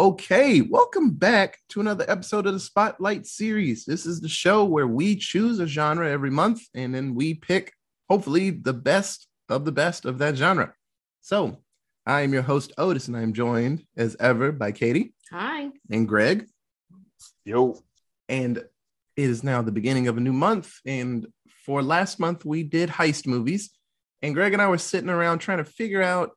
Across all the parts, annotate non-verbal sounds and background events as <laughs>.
Okay, welcome back to another episode of the Spotlight series. This is the show where we choose a genre every month and then we pick, hopefully, the best of the best of that genre. So, I am your host, Otis, and I'm joined as ever by Katie Hi. and Greg. Yo. And it is now the beginning of a new month. And for last month, we did heist movies. And Greg and I were sitting around trying to figure out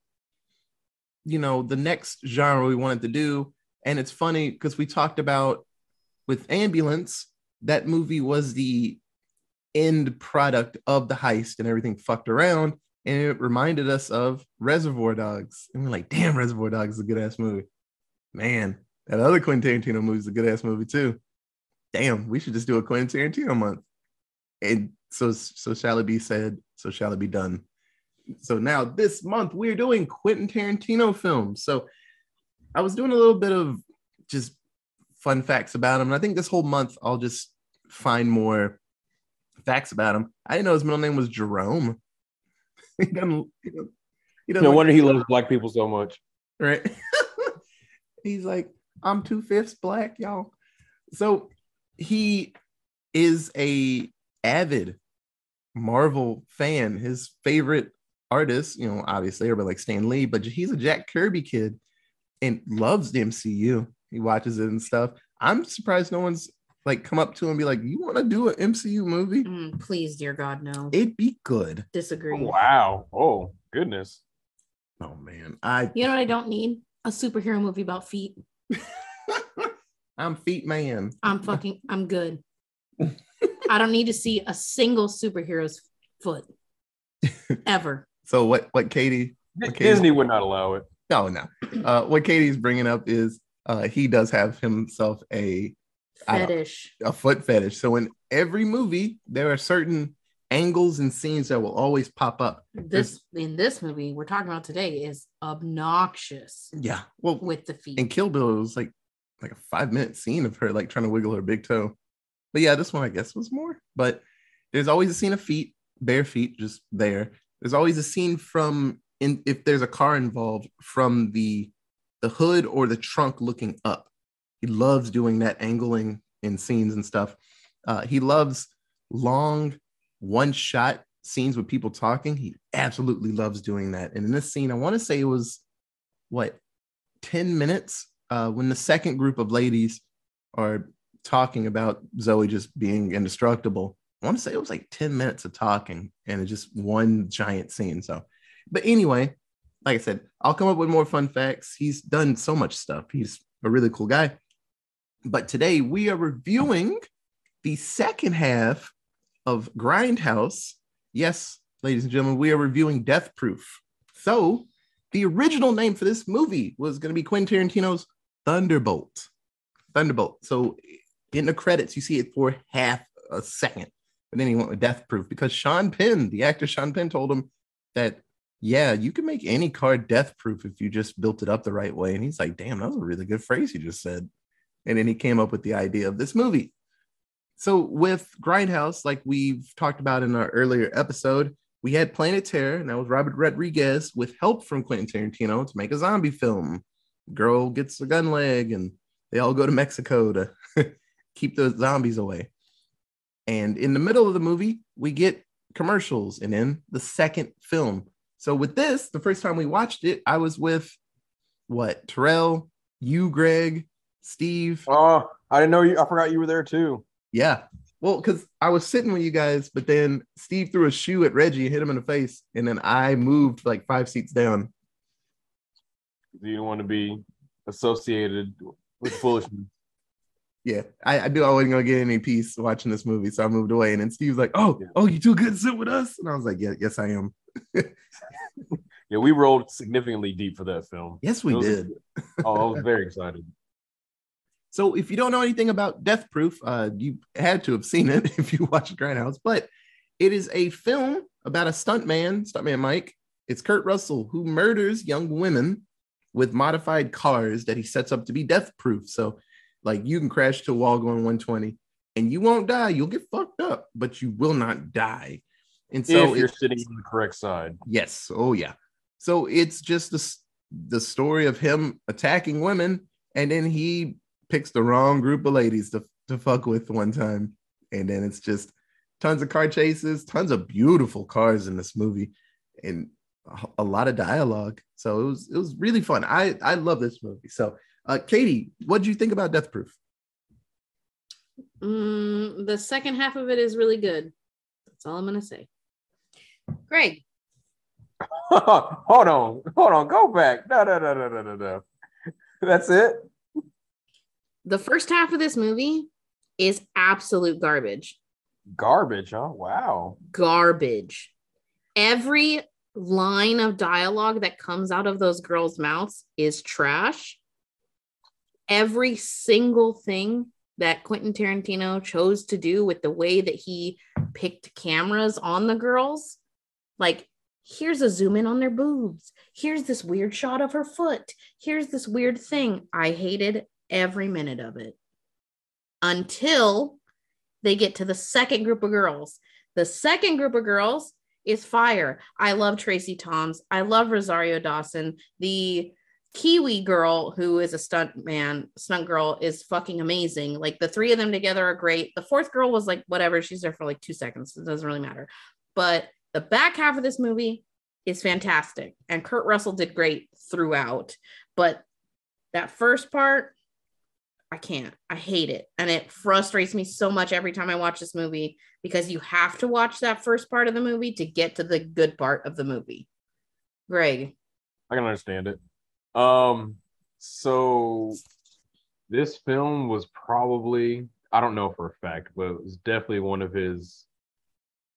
you know the next genre we wanted to do. And it's funny because we talked about with ambulance that movie was the end product of the heist and everything fucked around. And it reminded us of reservoir dogs. And we're like damn reservoir dogs is a good ass movie. Man that other quentin tarantino movie is a good ass movie too. Damn we should just do a quentin tarantino month. And so so shall it be said so shall it be done so now this month we're doing Quentin Tarantino films. So I was doing a little bit of just fun facts about him. And I think this whole month I'll just find more facts about him. I didn't know his middle name was Jerome. <laughs> he doesn't, he doesn't, he doesn't no wonder he loves black people so much. Right. <laughs> He's like, I'm two fifths black, y'all. So he is a avid Marvel fan. His favorite artist, you know, obviously everybody like Stan Lee, but he's a Jack Kirby kid and loves the MCU. He watches it and stuff. I'm surprised no one's like come up to him and be like, "You want to do an MCU movie?" Mm, please, dear God, no. It'd be good. Disagree. Oh, wow. Oh goodness. Oh man, I. You know what I don't need? A superhero movie about feet. <laughs> I'm feet man. I'm fucking. I'm good. I don't need to see a single superhero's foot <laughs> ever. So what? What Katie? What Disney would not allow it. No, no. Uh, what Katie's bringing up is uh, he does have himself a fetish, a foot fetish. So in every movie, there are certain angles and scenes that will always pop up. This There's, in this movie we're talking about today is obnoxious. Yeah, well, with the feet. And Kill Bill it was like like a five minute scene of her like trying to wiggle her big toe. But yeah, this one I guess was more. But there's always a scene of feet, bare feet, just there. There's always a scene from in if there's a car involved from the the hood or the trunk looking up. He loves doing that angling in scenes and stuff. Uh, he loves long one shot scenes with people talking. He absolutely loves doing that. And in this scene, I want to say it was what 10 minutes uh, when the second group of ladies are talking about Zoe just being indestructible. I want to say it was like 10 minutes of talking and it's just one giant scene. So, but anyway, like I said, I'll come up with more fun facts. He's done so much stuff. He's a really cool guy. But today we are reviewing the second half of Grindhouse. Yes, ladies and gentlemen, we are reviewing Death Proof. So, the original name for this movie was going to be Quentin Tarantino's Thunderbolt. Thunderbolt. So, in the credits, you see it for half a second. But then he went with Death Proof because Sean Penn, the actor Sean Penn, told him that, yeah, you can make any card death proof if you just built it up the right way. And he's like, damn, that was a really good phrase you just said. And then he came up with the idea of this movie. So with Grindhouse, like we've talked about in our earlier episode, we had Planet Terror, and that was Robert Rodriguez with help from Quentin Tarantino to make a zombie film. Girl gets a gun leg, and they all go to Mexico to <laughs> keep the zombies away. And in the middle of the movie, we get commercials and then the second film. So with this, the first time we watched it, I was with what Terrell, you, Greg, Steve. Oh, I didn't know you. I forgot you were there too. Yeah. Well, because I was sitting with you guys, but then Steve threw a shoe at Reggie, hit him in the face, and then I moved like five seats down. You don't want to be associated with foolishness yeah, I, I knew I wasn't gonna get any peace watching this movie, so I moved away. And then Steve's like, "Oh, oh, you too good to sit with us?" And I was like, "Yeah, yes, I am." <laughs> yeah, we rolled significantly deep for that film. Yes, we was, did. <laughs> oh, I was very excited. So, if you don't know anything about Death Proof, uh, you had to have seen it <laughs> if you watched Grindhouse. But it is a film about a stuntman, stuntman Mike. It's Kurt Russell who murders young women with modified cars that he sets up to be death proof. So like you can crash to a wall going 120 and you won't die. You'll get fucked up, but you will not die. And so if you're sitting on the correct side. Yes. Oh yeah. So it's just the, the story of him attacking women and then he picks the wrong group of ladies to, to fuck with one time. And then it's just tons of car chases, tons of beautiful cars in this movie, and a, a lot of dialogue. So it was it was really fun. I I love this movie. So uh, Katie, what did you think about Death Proof? Mm, the second half of it is really good. That's all I'm gonna say. Greg, <laughs> hold on, hold on, go back. No, no, no, no, no, no, no. That's it. the first half of this movie is absolute garbage. Garbage, huh? Wow. Garbage. Every line of dialogue that comes out of those girls' mouths is trash. Every single thing that Quentin Tarantino chose to do with the way that he picked cameras on the girls, like here's a zoom in on their boobs. Here's this weird shot of her foot. Here's this weird thing. I hated every minute of it until they get to the second group of girls. The second group of girls is fire. I love Tracie Thoms. I love Rosario Dawson. The Kiwi girl who is a stunt man, stunt girl is fucking amazing. Like the three of them together are great. The fourth girl was like whatever, she's there for like 2 seconds. It doesn't really matter. But the back half of this movie is fantastic and Kurt Russell did great throughout. But that first part I can't. I hate it. And it frustrates me so much every time I watch this movie because you have to watch that first part of the movie to get to the good part of the movie. Greg. I can understand it. Um, so this film was probably, I don't know for a fact, but it was definitely one of his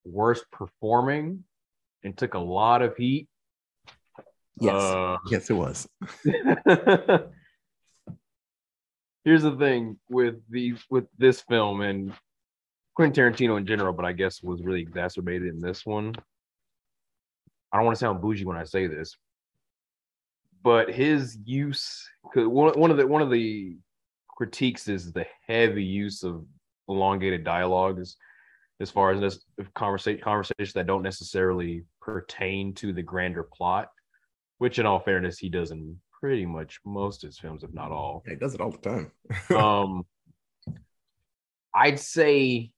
worst performing and took a lot of heat. Yes, Uh, yes, it was. <laughs> Here's the thing with the with this film and Quentin Tarantino in general, but I guess was really exacerbated in this one. I don't want to sound bougie when I say this, but his use, one, of the one of the critiques is the heavy use of elongated dialogues, as far as this conversation conversations that don't necessarily pertain to the grander plot. Which, in all fairness, he does in pretty much most of his films, if not all Yeah, he does it all the time. <laughs> um i'd say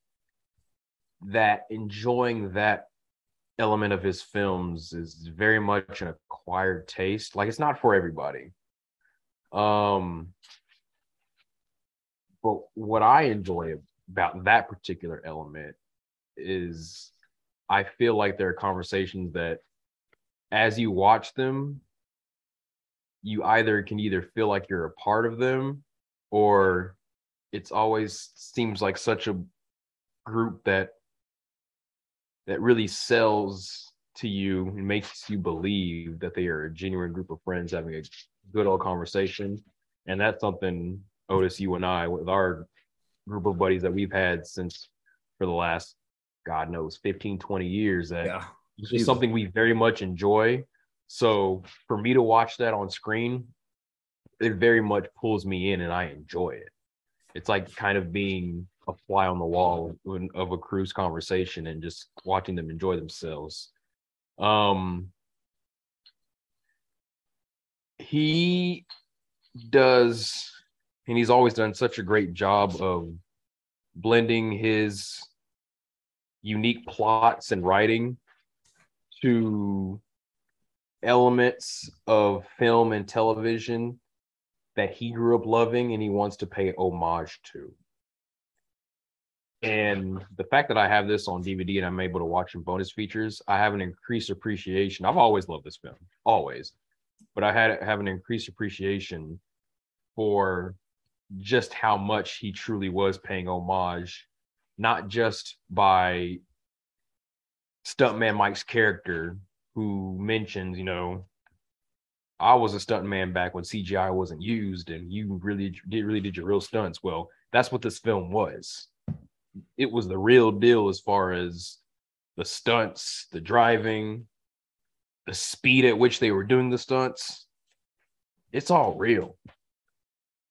that enjoying that element of his films is very much an acquired taste. Like it's not for everybody. Um but what i enjoy about that particular element is i feel like there are conversations that as you watch them you either can either feel like you're a part of them or it's always seems like such a group that that really sells to you and makes you believe that they are a genuine group of friends having a good old conversation and that's something otis you and i with our group of buddies that we've had since for the last god knows 15 20 years that yeah. it's just something we very much enjoy. So for me to watch that on screen, it very much pulls me in and I enjoy it. It's like kind of being a fly on the wall of a crew's conversation and just watching them enjoy themselves. Um he does and he's always done such a great job of blending his unique plots and writing to elements of film and television that he grew up loving and he wants to pay homage to. And the fact that I have this on DVD and I'm able to watch some bonus features, I have an increased appreciation. I've always loved this film, always, but I had have an increased appreciation for just how much he truly was paying homage, not just by stuntman Mike's character, who mentions, you know, I was a stuntman back when CGI wasn't used, and you really did really did your real stunts. Well, that's what this film was. It was the real deal as far as the stunts, the driving, the speed at which they were doing the stunts. It's all real.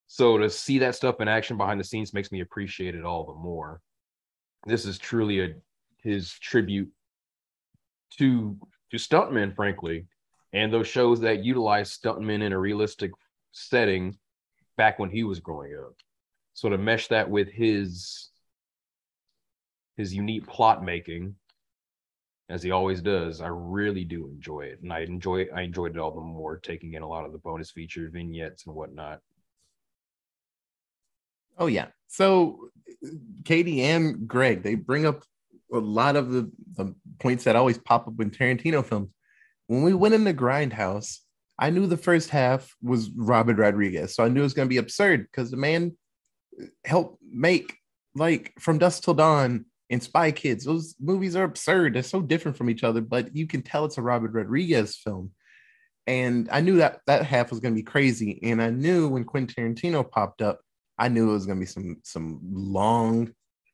So to see that stuff in action behind the scenes makes me appreciate it all the more. This is truly a his tribute to to stuntmen, frankly, and those shows that utilize stuntmen in a realistic setting back when he was growing up. So to mesh that with his his unique plot making, as he always does, I really do enjoy it, and I enjoy I enjoyed it all the more taking in a lot of the bonus feature vignettes and whatnot. Oh yeah. So Katie and Greg, they bring up a lot of the, the points that always pop up in Tarantino films. When we went in the Grindhouse, I knew the first half was Robert Rodriguez, so I knew it was going to be absurd because the man helped make like From Dusk Till Dawn and Spy Kids. Those movies are absurd. They're so different from each other, but you can tell it's a Robert Rodriguez film. And I knew that that half was going to be crazy. And I knew when Quentin Tarantino popped up, I knew it was going to be some some long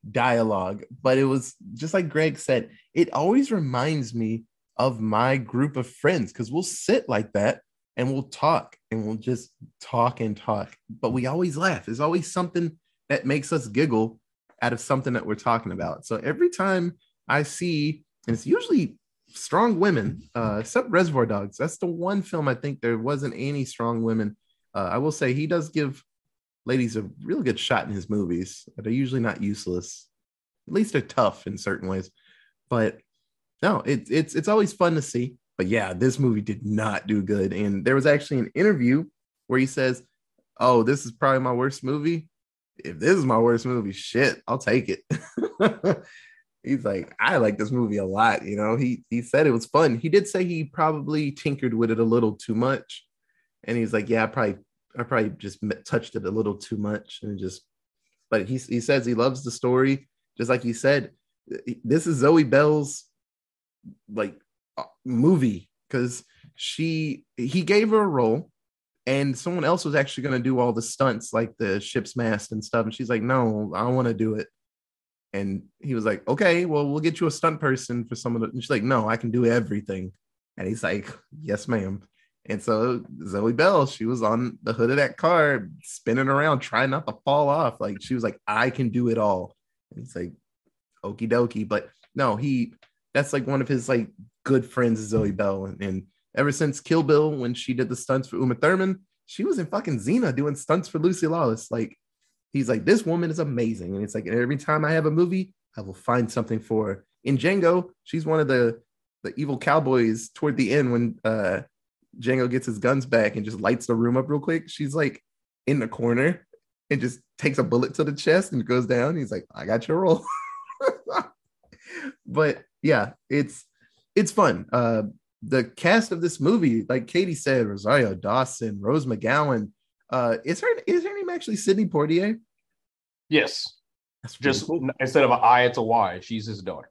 dialogue. But it was just like Greg said, it always reminds me of my group of friends because we'll sit like that and we'll talk and we'll just talk and talk. But we always laugh. There's always something that makes us giggle out of something that we're talking about. So every time I see, and it's usually strong women, uh, except Reservoir Dogs. That's the one film I think there wasn't any strong women. Uh, I will say he does give ladies a really good shot in his movies. They're usually not useless. At least they're tough in certain ways. But no, it's it's it's always fun to see. But yeah, this movie did not do good. And there was actually an interview where he says, "Oh, this is probably my worst movie." If this is my worst movie, shit, I'll take it. <laughs> He's like, I like this movie a lot. You know, he he said it was fun. He did say he probably tinkered with it a little too much, and he's like, yeah, I probably I probably just touched it a little too much, and just. But he he says he loves the story, just like he said. This is Zoe Bell's like uh, movie because she he gave her a role and someone else was actually going to do all the stunts like the ship's mast and stuff and she's like no i want to do it. And he was like okay well we'll get you a stunt person for some of the and she's like no i can do everything. And he's like yes ma'am. And so zoe bell she was on the hood of that car spinning around trying not to fall off like she was like i can do it all. And he's like okie dokie. But no he that's like one of his like good friends zoe bell and, and ever since Kill Bill when she did the stunts for Uma Thurman. She was in fucking Xena doing stunts for Lucy Lawless. Like, he's like, this woman is amazing. And it's like, every time I have a movie, I will find something for her. In Django, she's one of the the evil cowboys toward the end when uh Django gets his guns back and just lights the room up real quick. She's like in the corner and just takes a bullet to the chest and goes down. He's like, I got your role. <laughs> but yeah, it's it's fun. Uh the cast of this movie, like Katie said, Rosario Dawson, Rose McGowan. Uh, is her is her name actually Sydney Poitier? Yes. That's just cool. instead of an I, it's a Y. She's his daughter.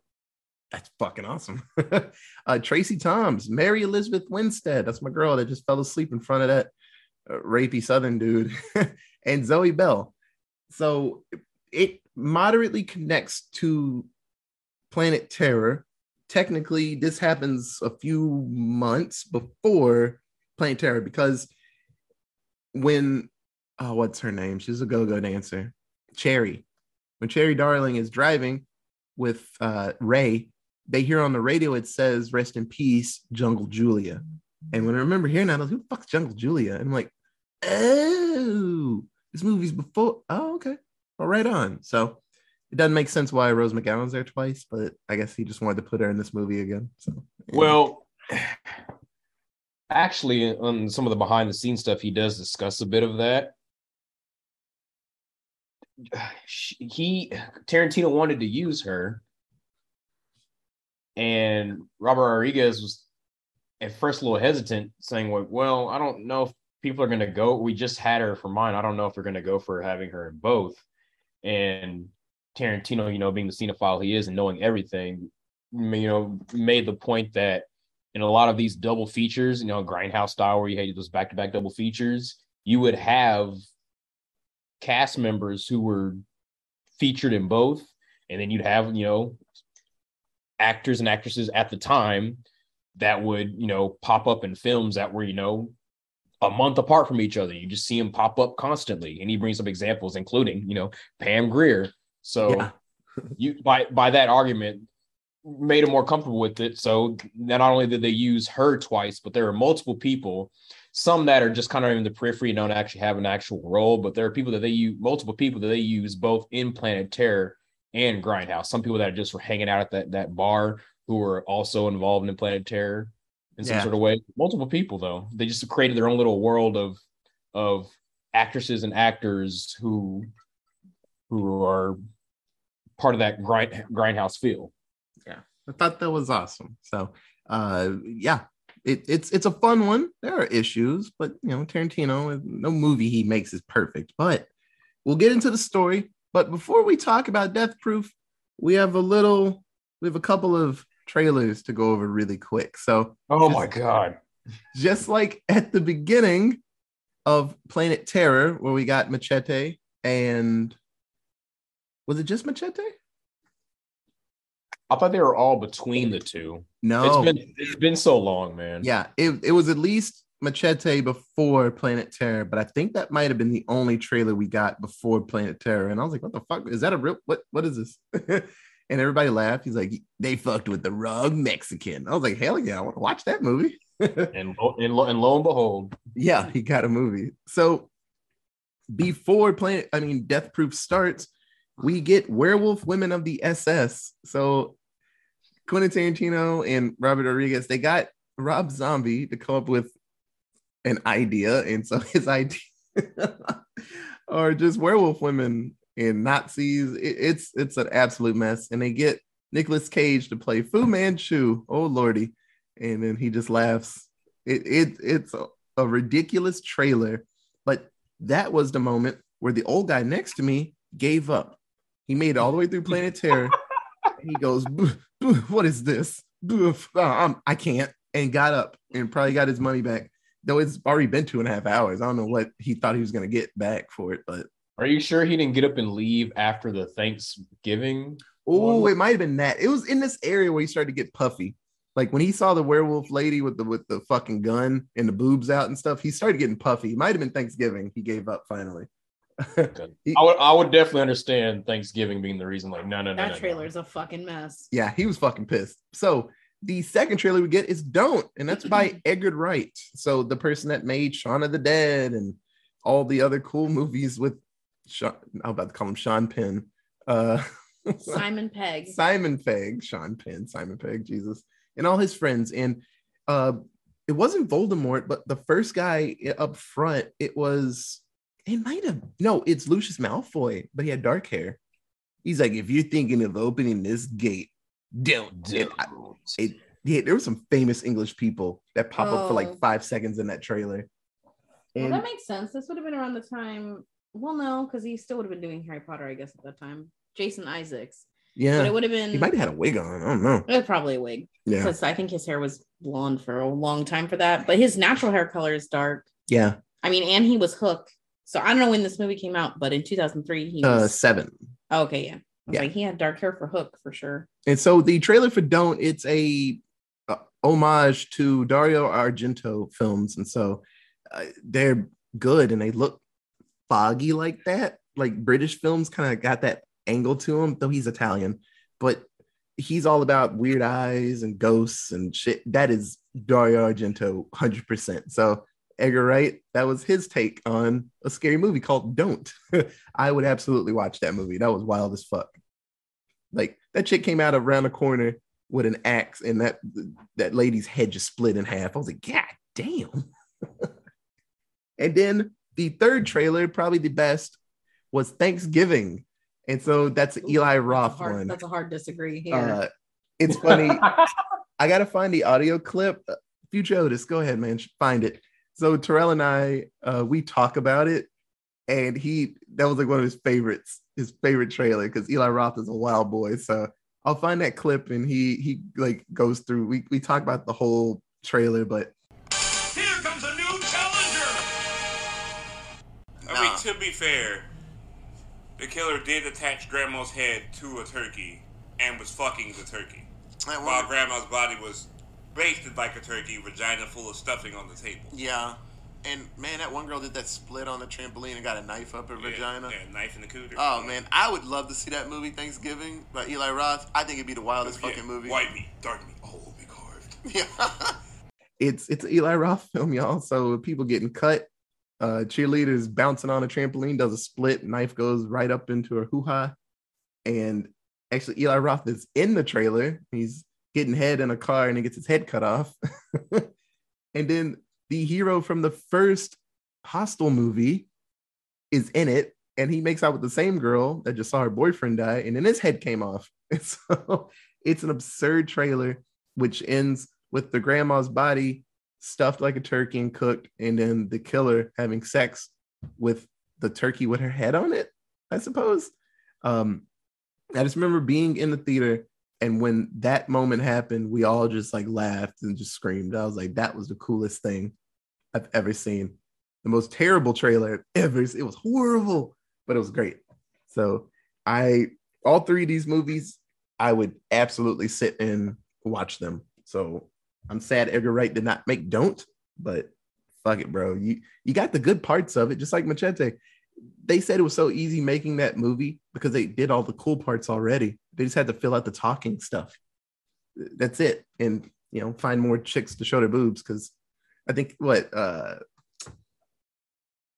That's fucking awesome. <laughs> uh, Tracie Thoms, Mary Elizabeth Winstead. That's my girl that just fell asleep in front of that uh, rapey Southern dude, <laughs> and Zoe Bell. So it moderately connects to Planet Terror, technically this happens a few months before Planet Terror because when oh what's her name? She's a go-go dancer. Cherry. When Cherry Darling is driving with uh, Ray, they hear on the radio it says "Rest in peace, Jungle Julia." And when I remember hearing that, I was like, "Who the fuck's Jungle Julia?" And I'm like, "Oh, this movie's before." Oh, okay, well, right on. So it doesn't make sense why Rose McGowan's there twice, but I guess he just wanted to put her in this movie again. So yeah. well, actually, on some of the behind the scenes stuff, he does discuss a bit of that. He Tarantino wanted to use her, and Robert Rodriguez was at first a little hesitant, saying, "Well, I don't know if people are going to go. We just had her for mine. I don't know if they're going to go for having her in both." And Tarantino, you know, being the cinephile he is and knowing everything, you know, made the point that in a lot of these double features, you know, grindhouse style where you had those back to back double features, you would have cast members who were featured in both, and then you'd have, you know, actors and actresses at the time that would, you know, pop up in films that were, you know, a month apart from each other. You just see them pop up constantly. And he brings up examples, including, you know, Pam Grier, so yeah. <laughs> you by by that argument made him more comfortable with it. So not only did they use her twice, but there were multiple people some that are just kind of in the periphery and don't actually have an actual role, but there are people that they use multiple people that they use both in Planet Terror and Grindhouse. Some people that are just were hanging out at that that bar who were also involved in Planet Terror in some Yeah. sort of way. Multiple people though. They just created their own little world of of actresses and actors who who are part of that grind grindhouse feel. Yeah, I thought that was awesome. So, uh, yeah, it, it's it's a fun one. There are issues, but you know, Tarantino, no movie he makes is perfect. But we'll get into the story. But before we talk about Death Proof, we have a little, we have a couple of trailers to go over really quick. So, Oh my god. just like at the beginning of Planet Terror, where we got Machete and was it just Machete? I thought they were all between the two. No, It's been it's been so long, man. Yeah, it, it was at least Machete before Planet Terror, but I think that might have been the only trailer we got before Planet Terror. And I was like, what the fuck? Is that a real what what is this? <laughs> and everybody laughed. He's like, they fucked with the wrong Mexican. I was like, hell yeah, I want to watch that movie. <laughs> And lo, and, lo, and lo and behold, yeah, he got a movie. So before Planet, I mean, Death Proof starts, we get Werewolf Women of the SS. So Quentin Tarantino and Robert Rodriguez, they got Rob Zombie to come up with an idea, and so <laughs> his idea <laughs> are just werewolf women and Nazis. It- it's it's an absolute mess, and they get Nicolas Cage to play Fu Manchu. Oh lordy, and then he just laughs. It it it's a, a ridiculous trailer, but that was the moment where the old guy next to me gave up. He made it all the way through Planet Terror. and <laughs> he goes, "Boo, boo, "What is this? Uh, I'm- I can't," and got up and probably got his money back. Though it's already been two and a half hours. I don't know what he thought he was gonna get back for it, but are you sure he didn't get up and leave after the Thanksgiving? Oh, it might have been that. It was in this area where he started to get puffy. Like when he saw the werewolf lady with the with the fucking gun and the boobs out and stuff, he started getting puffy. It might have been Thanksgiving. He gave up finally. <laughs> He- I would I would definitely understand Thanksgiving being the reason. Like, no, no, no, That no, no. trailer's a fucking mess. yeah, he was fucking pissed. So the second trailer we get is Don't, and that's by <clears throat> Edgar Wright. So the person that made Shaun of the Dead and all the other cool movies with Sean, I'm about to call him Sean Penn. Uh <laughs> Simon Pegg. Simon Pegg, Sean Penn, Simon Pegg, Jesus, and all his friends. And uh it wasn't Voldemort, but the first guy up front, it was it might have no, it's Lucius Malfoy, but he had dark hair. He's like, if you're thinking of opening this gate, don't. And I- it- yeah, there were some famous English people that pop up for Oh. like five seconds in that trailer. Well, that makes sense. This would have been around the time. Well, no, because he still would have been doing Harry Potter, I guess, at that time. Jason Isaacs. Yeah, but it would have been he might have had a wig on. I don't know. it was probably a wig. Yeah, Because I think his hair was blonde for a long time for that. But his natural hair color is dark. yeah. I mean, and he was Hook. So I don't know when this movie came out, but in 2003, he Uh, seven. oh, okay, yeah. Was yeah. like, he had dark hair for Hook for sure. And so the trailer for Don't, it's a uh, homage to Dario Argento films. And so uh, they're good and they look foggy like that. Like British films kind of got that angle to him, though he's Italian. But he's all about weird eyes and ghosts and shit. That is Dario Argento 100%. So Edgar Wright, that was his take on a scary movie called Don't. <laughs> I would absolutely watch that movie. That was wild as fuck. Like that chick came out around the corner with an axe, and that that lady's head just split in half. I was like, God damn. <laughs> and then the third trailer, probably the best, was Thanksgiving. And so that's the Eli That's Roth hard- one. That's a hard disagree here. Uh, it's funny. <laughs> I gotta find the audio clip. Uh, Future Otis, go ahead, man. Find it. So Terrell and I, uh, we talk about it, and he that was like one of his favorites, his favorite trailer because Eli Roth is a wild boy. So I'll find that clip, and he he like goes through. We we talk about the whole trailer, but Here comes a new challenger! I mean, to be fair, the killer did attach Grandma's head to a turkey and was fucking the turkey. While Grandma's body was basted like a turkey, vagina full of stuffing on the table. yeah. And man, that one girl did that split on the trampoline and got a knife up her Yeah, vagina. Yeah, knife in the cooter. Oh man, I would love to see that movie Thanksgiving by Eli Roth. I think it'd be the wildest Yeah, fucking movie. White meat, dark meat, all will be carved. Yeah. <laughs> it's it's an Eli Roth film, y'all. So people getting cut, uh, cheerleaders bouncing on a trampoline, does a split, knife goes right up into her hoo ha, and actually Eli Roth is in the trailer. He's getting head in a car and he gets his head cut off, <laughs> and then the hero from the first Hostel movie is in it, and he makes out with the same girl that just saw her boyfriend die, and then his head came off. <laughs> And so it's an absurd trailer, which ends with the grandma's body stuffed like a turkey and cooked, and then the killer having sex with the turkey with her head on it, I suppose. Um, I just remember being in the theater, and when that moment happened, we all just like laughed and just screamed. I was like, that was the coolest thing I've ever seen. The most terrible trailer ever. It was horrible, but it was great. So I all three of these movies, I would absolutely sit and watch them. So I'm sad Edgar Wright did not make Don't, but fuck it, bro. You you got the good parts of it, just like Machete. They said it was so easy making that movie because they did all the cool parts already. They just had to fill out the talking stuff. That's it, and you know, find more chicks to show their boobs because I think what uh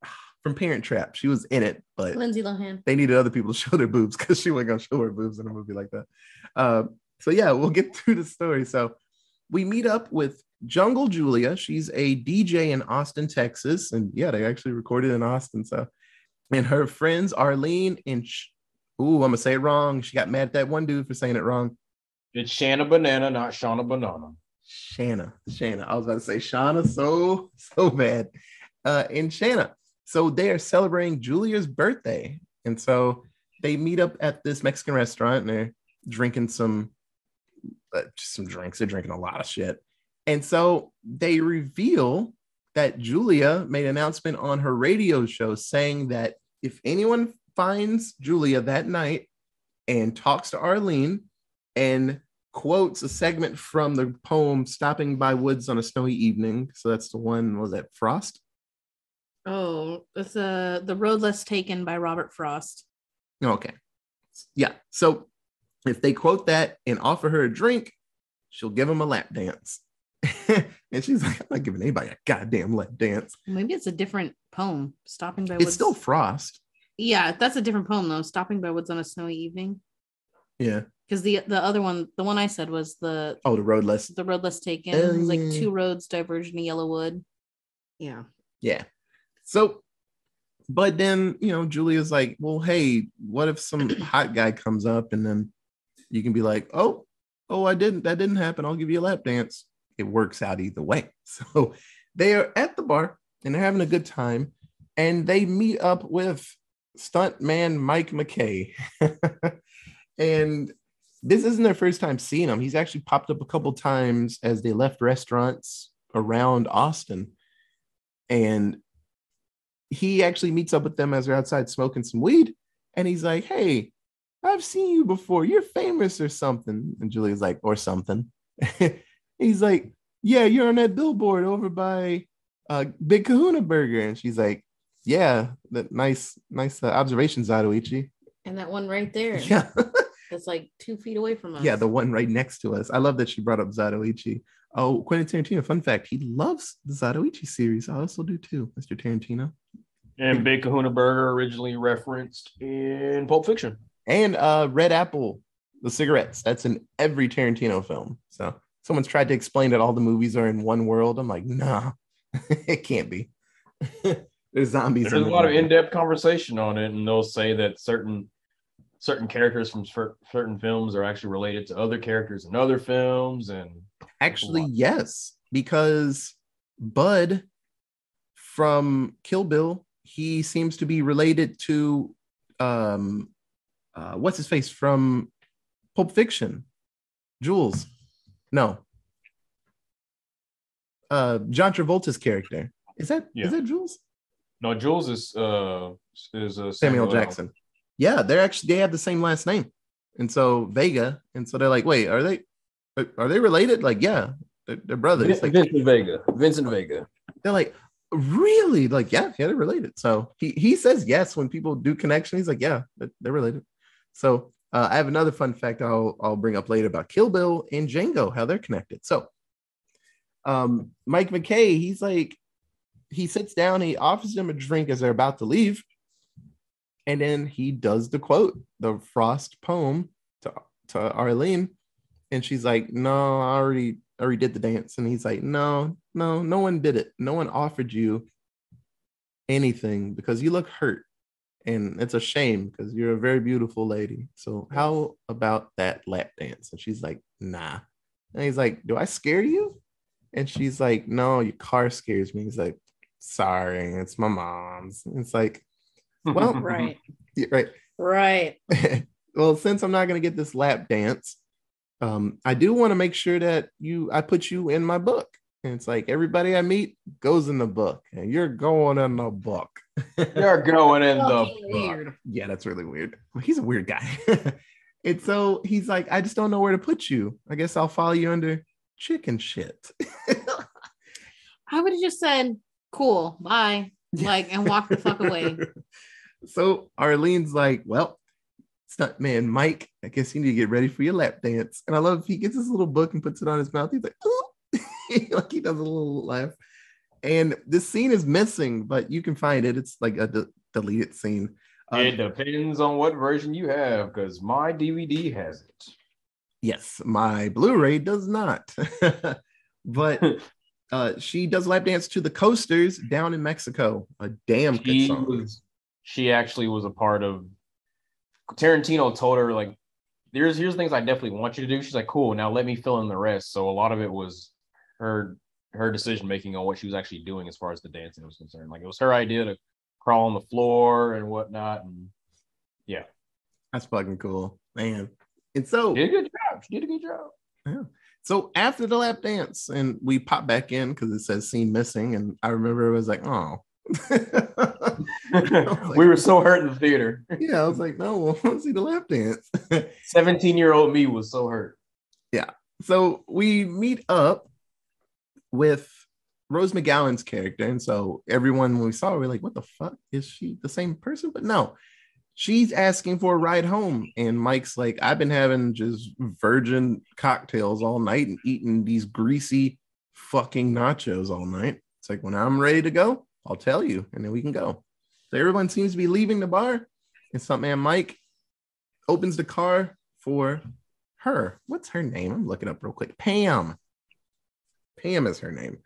<sighs> from Parent Trap, she was in it, but Lindsay Lohan. they needed other people to <laughs> show their boobs because she wasn't gonna show her boobs in a movie like that. Uh, so yeah, we'll get <laughs> through the story. So we meet up with Jungle Julia. She's a DJ in Austin, Texas, and yeah, they actually recorded in Austin. So, and her friends Arlene and Sh- ooh, I'm gonna say it wrong. She got mad at that one dude for saying it wrong. It's Shanna Banana, not Shauna Banana. Shanna, Shanna. I was about to say Shauna so so bad. Uh, and Shanna. So they are celebrating Julia's birthday, and so they meet up at this Mexican restaurant and they're drinking some uh, just some drinks. They're drinking a lot of shit, and so they reveal that Julia made an announcement on her radio show saying that if anyone finds Julia that night and talks to Arlene and quotes a segment from the poem "Stopping by Woods on a Snowy Evening," so that's the one. Was that Frost? Oh, it's uh, The Road Less Taken by Robert Frost. Okay. Yeah. So if they quote that and offer her a drink, she'll give him a lap dance. <laughs> and she's like, I'm not giving anybody a goddamn lap dance. Maybe it's a different poem. Stopping by It's Woods. still Frost. yeah, that's a different poem though. Stopping by Woods on a Snowy Evening. Yeah. Because the the other one, the one I said was the Oh, the road less. the road less taken. Oh, it was like oh, two roads diverge in Yellowwood. Yeah. Yeah. So, but then, you know, Julia's like, well, hey, what if some <clears throat> hot guy comes up and then you can be like, oh, oh, I didn't, that didn't happen. I'll give you a lap dance. It works out either way. <laughs> So they are at the bar and they're having a good time and they meet up with stuntman Mike McKay. <laughs> and this isn't their first time seeing him. He's actually popped up a couple times as they left restaurants around Austin. And he actually meets up with them as they're outside smoking some weed. And he's like, Hey, I've seen you before. You're famous or something. And Julia's like, Or something. <laughs> he's like, Yeah, you're on that billboard over by uh, Big Kahuna Burger. And she's like, Yeah, that nice, nice uh, observations, Zatoichi. And that one right there. <laughs> Yeah. That's like two feet away from us. Yeah, the one right next to us. I love that she brought up Zatoichi. Oh, Quentin Tarantino, fun fact, he loves the Zatoichi series. I also do too, Mr. Tarantino. And Big Kahuna Burger originally referenced in Pulp Fiction. And uh Red Apple, the cigarettes. That's in every Tarantino film. So someone's tried to explain that all the movies are in one world. I'm like, nah, <laughs> it can't be. <laughs> There's zombies. There's a lot of in-depth conversation on it, and they'll say that certain certain characters from certain films are actually related to other characters in other films, and Actually, yes, because Bud from Kill Bill, he seems to be related to um uh what's his face from Pulp Fiction? Jules. No. Uh John Travolta's character. Is that is Yeah. is that Jules? no, Jules is uh is uh, Samuel Jackson. Yeah, they're actually they have the same last name. And so Vega, and so they're like, wait, are they are- are they related? Like, yeah, they're, they're brothers. Like, Vincent Vega. Vincent Vega. they're like, really? Like, yeah, yeah, they're related. So he he says yes when people do connection. He's like, yeah, they're, they're related. So uh, I have another fun fact I'll I'll bring up later about Kill Bill and Django, how they're connected. So um, Mike McKay, he's like, he sits down, he offers them a drink as they're about to leave, and then he does the quote, the Frost poem to to Arlene, and she's like, "No, I already already did the dance," and he's like, "No, no, no one did it. No one offered you anything because you look hurt." And it's a shame because you're a very beautiful lady. So how about that lap dance? And she's like, nah. And he's like, Do I scare you? And she's like, No, your car scares me. He's like, Sorry, it's my mom's. It's like, well, <laughs> Right. yeah, right. Right. <laughs> well, since I'm not gonna get this lap dance, um, I do want to make sure that you I put you in my book. And it's like everybody I meet goes in the book, and you're going in the book. You're going in the weird. yeah, that's really weird. He's a weird guy. <laughs> and so he's like, I just don't know where to put you. I guess I'll follow you under chicken shit. <laughs> I would have just said, cool, bye. Like, and walk the fuck away. <laughs> so Arlene's like, well, stunt man Mike, I guess you need to get ready for your lap dance. And I love he gets his little book and puts it on his mouth. He's like, oh, like he does a little laugh. And this scene is missing, but you can find it. It's like a de- deleted scene. Um, It depends on what version you have, because my DVD has it. Yes, my Blu-ray does not. <laughs> but <laughs> uh, she does lap dance to the coasters down in Mexico. A damn good She song. was, she actually was a part of. Tarantino told her like, "There's here's things I definitely want you to do." She's like, "Cool, now let me fill in the rest." So a lot of it was her her decision making on what she was actually doing as far as the dancing was concerned. Like it was her idea to crawl on the floor and whatnot, and yeah, That's fucking cool, man. And so, she did a good job. She did a good job. Yeah. So after the lap dance, and we pop back in because it says scene missing, and I remember it was like, oh. <laughs> <laughs> we were so hurt in the theater. yeah, I was like, no, we'll want to see the lap dance. <laughs> 17 year old me was so hurt. Yeah. So we meet up with Rose McGowan's character. And so everyone when we saw her, we're like, what the fuck? Is she the same person? But no, she's asking for a ride home. And Mike's like, I've been having just virgin cocktails all night and eating these greasy fucking nachos all night. It's like, when I'm ready to go, I'll tell you, and then we can go. So everyone seems to be leaving the bar. And Stuntman Mike opens the car for her. What's her name? I'm looking up real quick. Pam. Pam is her name.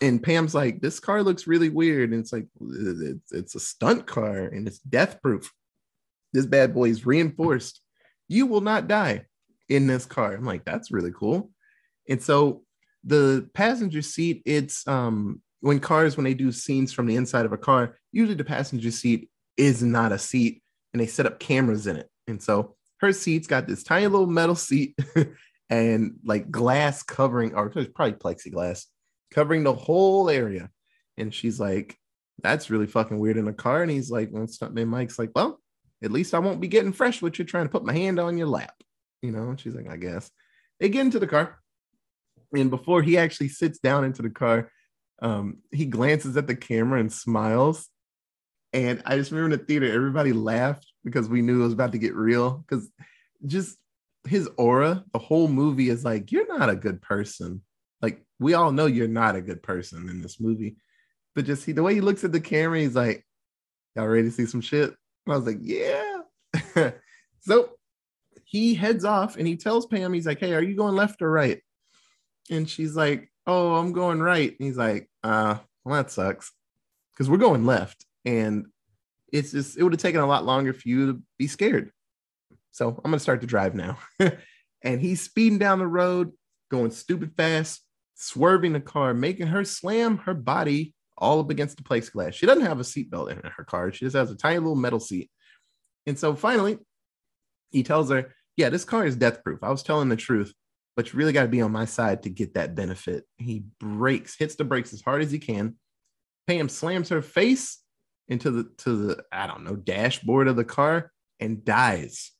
And Pam's like, this car looks really weird. And it's like, it's, it's a stunt car and it's death proof. This bad boy is reinforced. You will not die in this car. I'm like, that's really cool. And so the passenger seat, it's um when cars, when they do scenes from the inside of a car, usually the passenger seat is not a seat and they set up cameras in it. And so her seat's got this tiny little metal seat <laughs> and like glass covering, or it's probably plexiglass covering the whole area. And she's like, that's really fucking weird in a car. And he's like, well, stuntman Mike's like, well, at least I won't be getting fresh with you trying to put my hand on your lap. You know, and she's like, I guess. They get into the car. And before he actually sits down into the car, um, he glances at the camera and smiles. And I just remember in the theater, everybody laughed because we knew it was about to get real. Because just his aura, the whole movie is like, you're not a good person. Like, we all know you're not a good person in this movie. But just he, the way he looks at the camera, he's like, Y'all ready to see some shit? And I was like, Yeah. <laughs> so he heads off and he tells Pam, he's like, Hey, are you going left or right? And she's like, Oh, I'm going right. And he's like, uh, well, that sucks. Because we're going left. And it's just it would have taken a lot longer for you to be scared. So I'm gonna start to drive now. <laughs> and he's speeding down the road, going stupid fast, swerving the car, making her slam her body all up against the plexiglass. She doesn't have a seatbelt in her car. She just has a tiny little metal seat. And so finally, he tells her, Yeah, this car is death proof. I was telling the truth, but you really got to be on my side to get that benefit. He brakes, hits the brakes as hard as he can. Pam slams her face into the to the I don't know dashboard of the car and dies.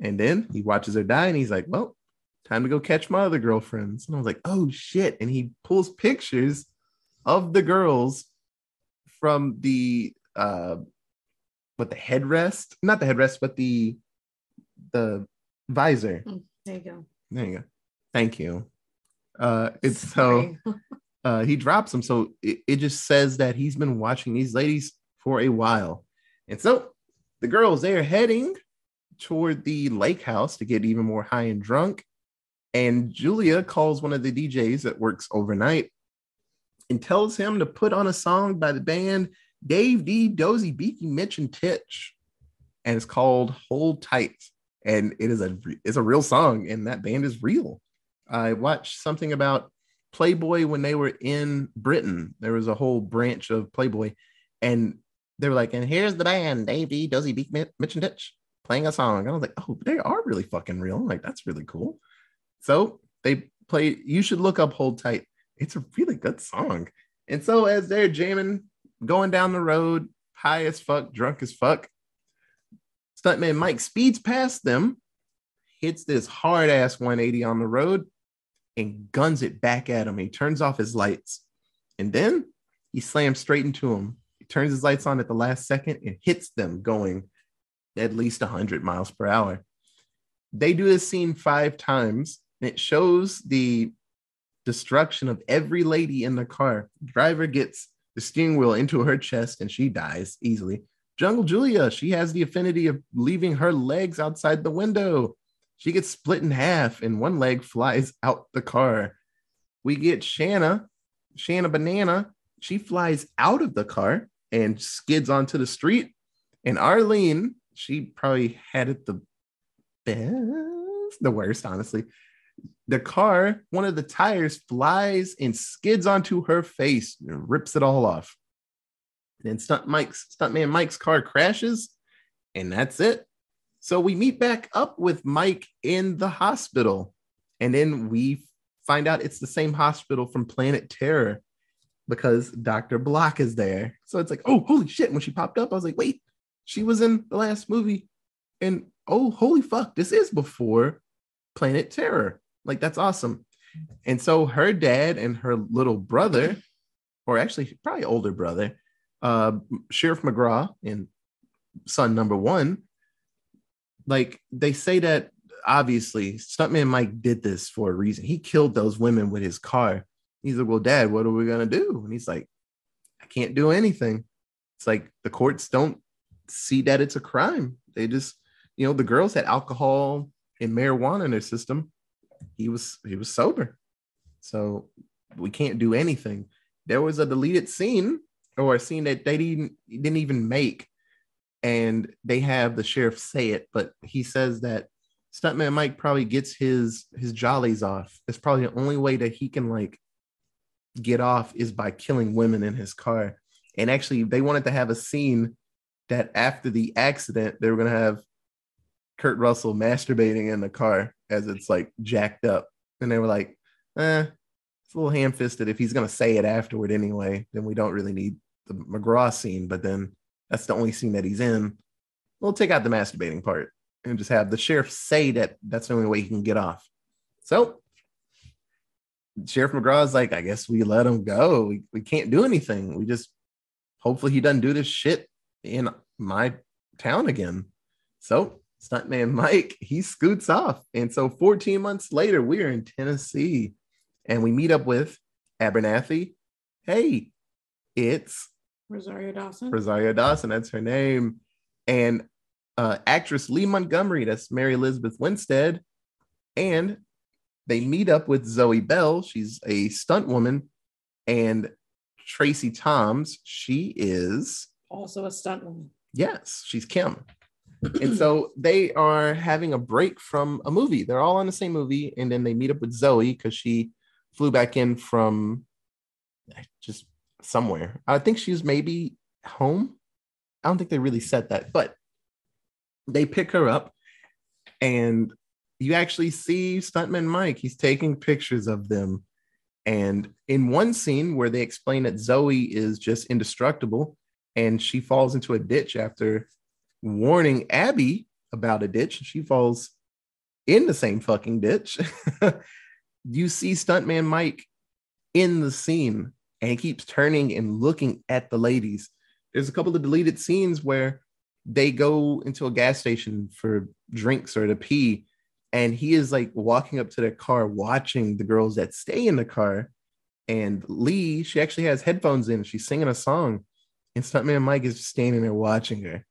And then he watches her die and he's like, "Well, time to go catch my other girlfriends." And I was like, "Oh shit!" And he pulls pictures of the girls from the uh, what the headrest, not the headrest, but the the visor. There you go. There you go. Thank you. Uh, it's <laughs> so <laughs> uh, he drops them. So it, it just says that he's been watching these ladies for a while. And so the girls, they're heading toward the lake house to get even more high and drunk. And Julia calls one of the DJs that works overnight and tells him to put on a song by the band Dave Dee, Dozy, Beaky, Mitch, and Titch. And it's called Hold Tight. And it is a it's a real song, and that band is real. I watched something about Playboy when they were in Britain. There was a whole branch of Playboy, and they were like, and here's the band, Dave Dee, Dozy, Beak, Mitch, and Titch playing a song. And I was like, oh, they are really fucking real. I'm like, that's really cool. So they play, you should look up Hold Tight. It's a really good song. And so as they're jamming, going down the road, high as fuck, drunk as fuck, stuntman Mike speeds past them, hits this hard ass 180 on the road, and guns it back at him. He turns off his lights. And then he slams straight into him. He turns his lights on at the last second and hits them going at least 100 miles per hour. They do this scene five times. And it shows the destruction of every lady in the car. Driver gets the steering wheel into her chest and she dies easily. Jungle Julia, she has the affinity of leaving her legs outside the window. She gets split in half and one leg flies out the car. We get Shanna, Shanna Banana. She flies out of the car and skids onto the street. And Arlene, she probably had it the best, the worst, honestly. The car, one of the tires flies and skids onto her face and rips it all off. Then stunt Mike's stuntman Mike's car crashes, and that's it. So we meet back up with Mike in the hospital, and then we find out it's the same hospital from Planet Terror because Dr. Block is there. So it's like, oh, holy shit. When she popped up, I was like, wait, she was in the last movie. And oh, holy fuck, this is before Planet Terror. Like, that's awesome. And so her dad and her little brother, or actually probably older brother, uh, Sheriff McGraw and son number one, like they say that obviously Stuntman Mike did this for a reason. He killed those women with his car. He's like, Well, dad, what are we gonna do? And he's like, I can't do anything. It's like the courts don't see that it's a crime. They just, you know, the girls had alcohol and marijuana in their system. He was he was sober. So we can't do anything. There was a deleted scene or a scene that they didn't didn't even make and they have the sheriff say it, but he says that Stuntman Mike probably gets his his jollies off. It's probably the only way that he can like get off is by killing women in his car. And actually, they wanted to have a scene that after the accident, they were gonna have Kurt Russell masturbating in the car as it's like jacked up. And they were like, eh, it's a little ham fisted. If he's gonna say it afterward anyway, then we don't really need the McGraw scene. But then that's the only scene that he's in. We'll take out the masturbating part and just have the sheriff say that that's the only way he can get off. So Sheriff McGraw's like, I guess we let him go. We, we can't do anything. We just hopefully he doesn't do this shit in my town again. So stuntman Mike, he scoots off. And so 14 months later, we are in Tennessee and we meet up with Abernathy. Hey, it's Rosario Dawson. Rosario Dawson, that's her name. And uh, actress Lee Montgomery, that's Mary Elizabeth Winstead. And they meet up with Zoe Bell. She's a stunt woman. And Tracie Thoms, she is Also a stunt woman. Yes, she's Kim. and so they are having a break from a movie. They're all on the same movie. And then they meet up with Zoe because she flew back in from just somewhere. I think she's maybe home. I don't think they really said that, but they pick her up and you actually see Stuntman Mike. He's taking pictures of them. And in one scene where they explain that Zoe is just indestructible and she falls into a ditch after warning Abby about a ditch, she falls in the same fucking ditch. <laughs> you see Stuntman Mike in the scene and he keeps turning and looking at the ladies. There's a couple of deleted scenes where they go into a gas station for drinks or to pee, and he is like walking up to their car, watching the girls that stay in the car. And Lee, she actually has headphones in. She's singing a song, and Stuntman Mike is just standing there watching her.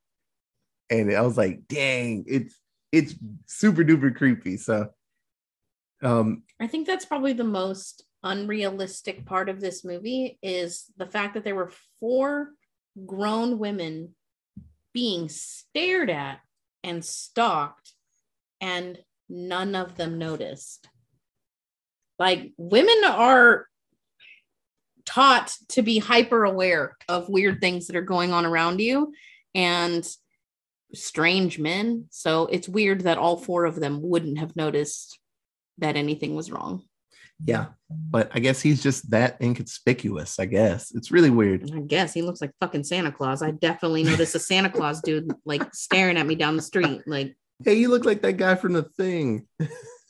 And I was like, "Dang, it's it's super duper creepy." So, um, I think that's probably the most unrealistic part of this movie is the fact that there were four grown women being stared at and stalked and none of them noticed. Like women are taught to be hyper aware of weird things that are going on around you and strange men. So it's weird that all four of them wouldn't have noticed that anything was wrong. yeah, but I guess he's just that inconspicuous. I guess it's really weird. I guess he looks like fucking Santa Claus. I definitely noticed a Santa Claus dude like staring at me down the street. Like, Hey, you look like that guy from the thing.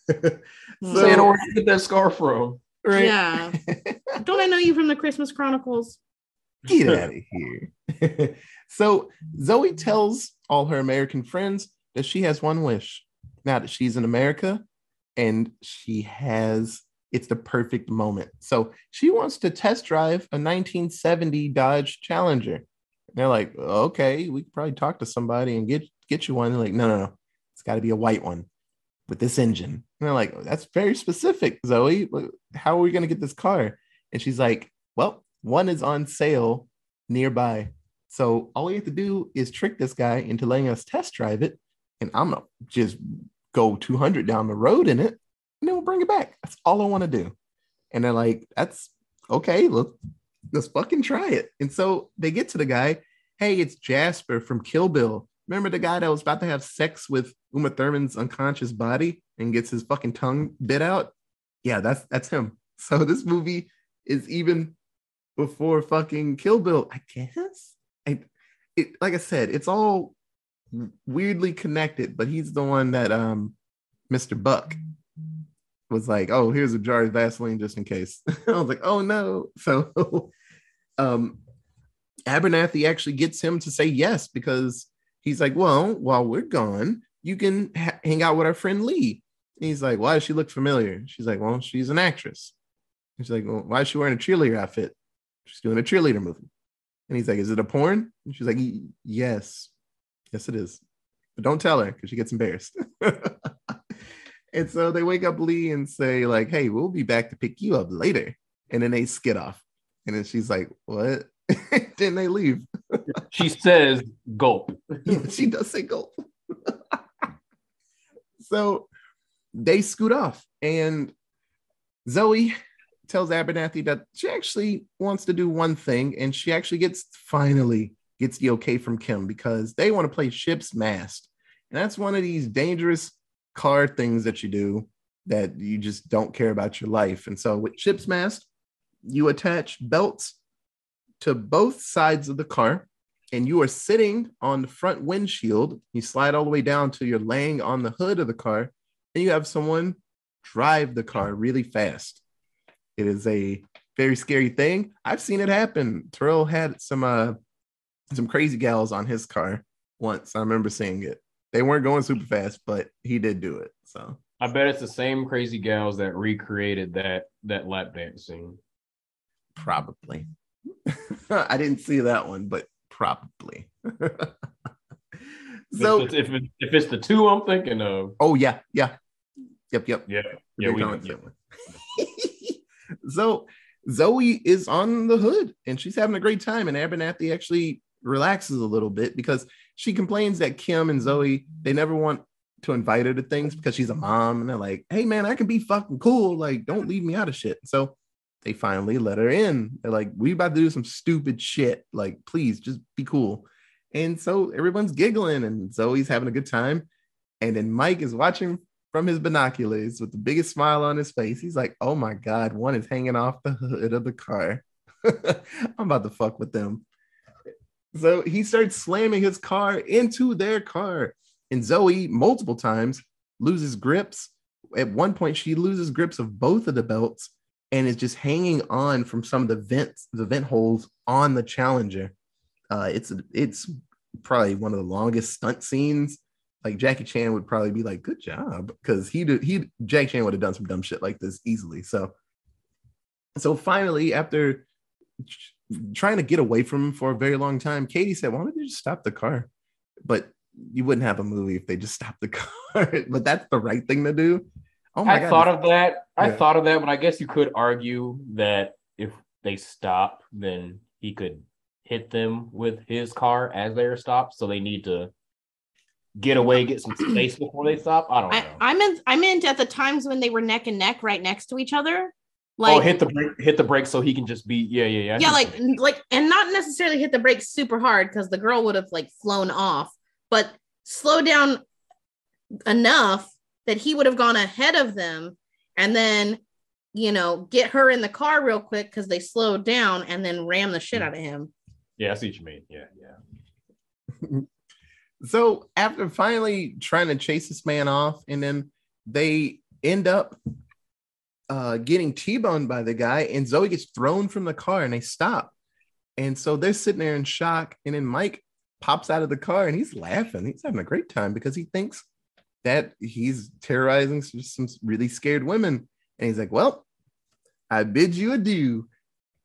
Santa, <laughs> so, where did you get that scar from? Right? yeah. <laughs> Don't I know you from the Christmas Chronicles? Get out of here. <laughs> so Zoe tells all her American friends that she has one wish now that she's in America and she has it's the perfect moment. So she wants to test drive a 1970 Dodge Challenger. And they're like, okay, we could probably talk to somebody and get get you one. They're like, no, no, no, it's got to be a white one with this engine. And they're like, that's very specific, Zoe. How are we going to get this car? And she's like, well, one is on sale nearby. So all we have to do is trick this guy into letting us test drive it. And I'm going to just go 200 down the road in it and then we'll bring it back. That's all I want to do. And they're like, that's okay. Look, let's fucking try it. And so they get to the guy. Hey, it's Jasper from Kill Bill. Remember the guy that was about to have sex with Uma Thurman's unconscious body and gets his fucking tongue bit out? Yeah, that's that's him. <laughs> So this movie is even before fucking Kill Bill, I guess. I, it, like I said, it's all weirdly connected, but he's the one that um Mr. Buck was like, oh, here's a jar of Vaseline just in case. <laughs> I was like, oh no. <laughs> So um Abernathy actually gets him to say yes because he's like, well, while we're gone, you can ha- hang out with our friend Lee. And he's like, why does she look familiar? She's like, well, she's an actress. He's like, well, why is she wearing a cheerleader outfit? She's doing a cheerleader movie. And he's like, is it a porn? And she's like, yes, yes, it is. But don't tell her because she gets embarrassed. <laughs> and so they wake up Lee and say, like, hey, we'll be back to pick you up later. And then they skid off. And then she's like, what? <laughs> then they leave. <laughs> She says, "Gulp." Yeah, she does say gulp. so they scoot off, and Zoe tells Abernathy that she actually wants to do one thing, and she actually gets finally gets the okay from Kim because they want to play ship's mast, and that's one of these dangerous card things that you do that you just don't care about your life. And so with ship's mast, you attach belts to both sides of the car and you are sitting on the front windshield. You slide all the way down till you're laying on the hood of the car, and you have someone drive the car really fast. It is a very scary thing. I've seen it happen. Terrell had some uh some crazy gals on his car once. I remember seeing it. They weren't going super fast, but he did do it. So I bet it's the same crazy gals that recreated that that lap dance scene. probably. <laughs> I didn't see that one, but probably. <laughs> so if, it's, if, it, if it's the two I'm thinking of, oh yeah, yeah. Yep, yep. yeah, yeah, we yeah. it. <laughs> so Zoe is on the hood and she's having a great time. And Abernathy actually relaxes a little bit because she complains that Kim and Zoe they never want to invite her to things because she's a mom and they're like, hey man, I can be fucking cool. Like, don't leave me out of shit. So they finally let her in. They're like, we about to do some stupid shit. Like, please just be cool. And so everyone's giggling and Zoe's having a good time. And then Mike is watching from his binoculars with the biggest smile on his face. He's like, oh my God, one is hanging off the hood of the car. <laughs> I'm about to fuck with them. So he starts slamming his car into their car. And Zoe, multiple times, loses grips. At one point, she loses grips of both of the belts and is just hanging on from some of the vents, the vent holes on the Challenger. Uh, it's it's probably one of the longest stunt scenes like Jackie Chan would probably be like, "Good job," because he did he Jackie Chan would have done some dumb shit like this easily. So, so finally, after trying to get away from him for a very long time, Katie said, "Why don't you just stop the car?" But you wouldn't have a movie if they just stopped the <laughs> car. but that's the right thing to do. Oh my god. I god! thought of that. I thought of that, but I guess you could argue that if they stop, then he could hit them with his car as they're stopped. So they need to get away, get some space before they stop. I don't know. I, I meant I meant at the times when they were neck and neck right next to each other. Like oh, hit the brake, hit the brake so he can just be yeah, yeah, yeah. I yeah, like like and not necessarily hit the brakes super hard because the girl would have like flown off, but slow down enough that he would have gone ahead of them and then you know get her in the car real quick because they slowed down and then ram the shit hmm. out of him. Yeah, I see what you mean. Yeah, yeah. <laughs> so after finally trying to chase this man off, and then they end up uh, getting T-boned by the guy, and Zoe gets thrown from the car, and they stop. And so they're sitting there in shock, and then Mike pops out of the car, and he's laughing. He's having a great time because he thinks that he's terrorizing some, some really scared women, and he's like, "Well, I bid you adieu."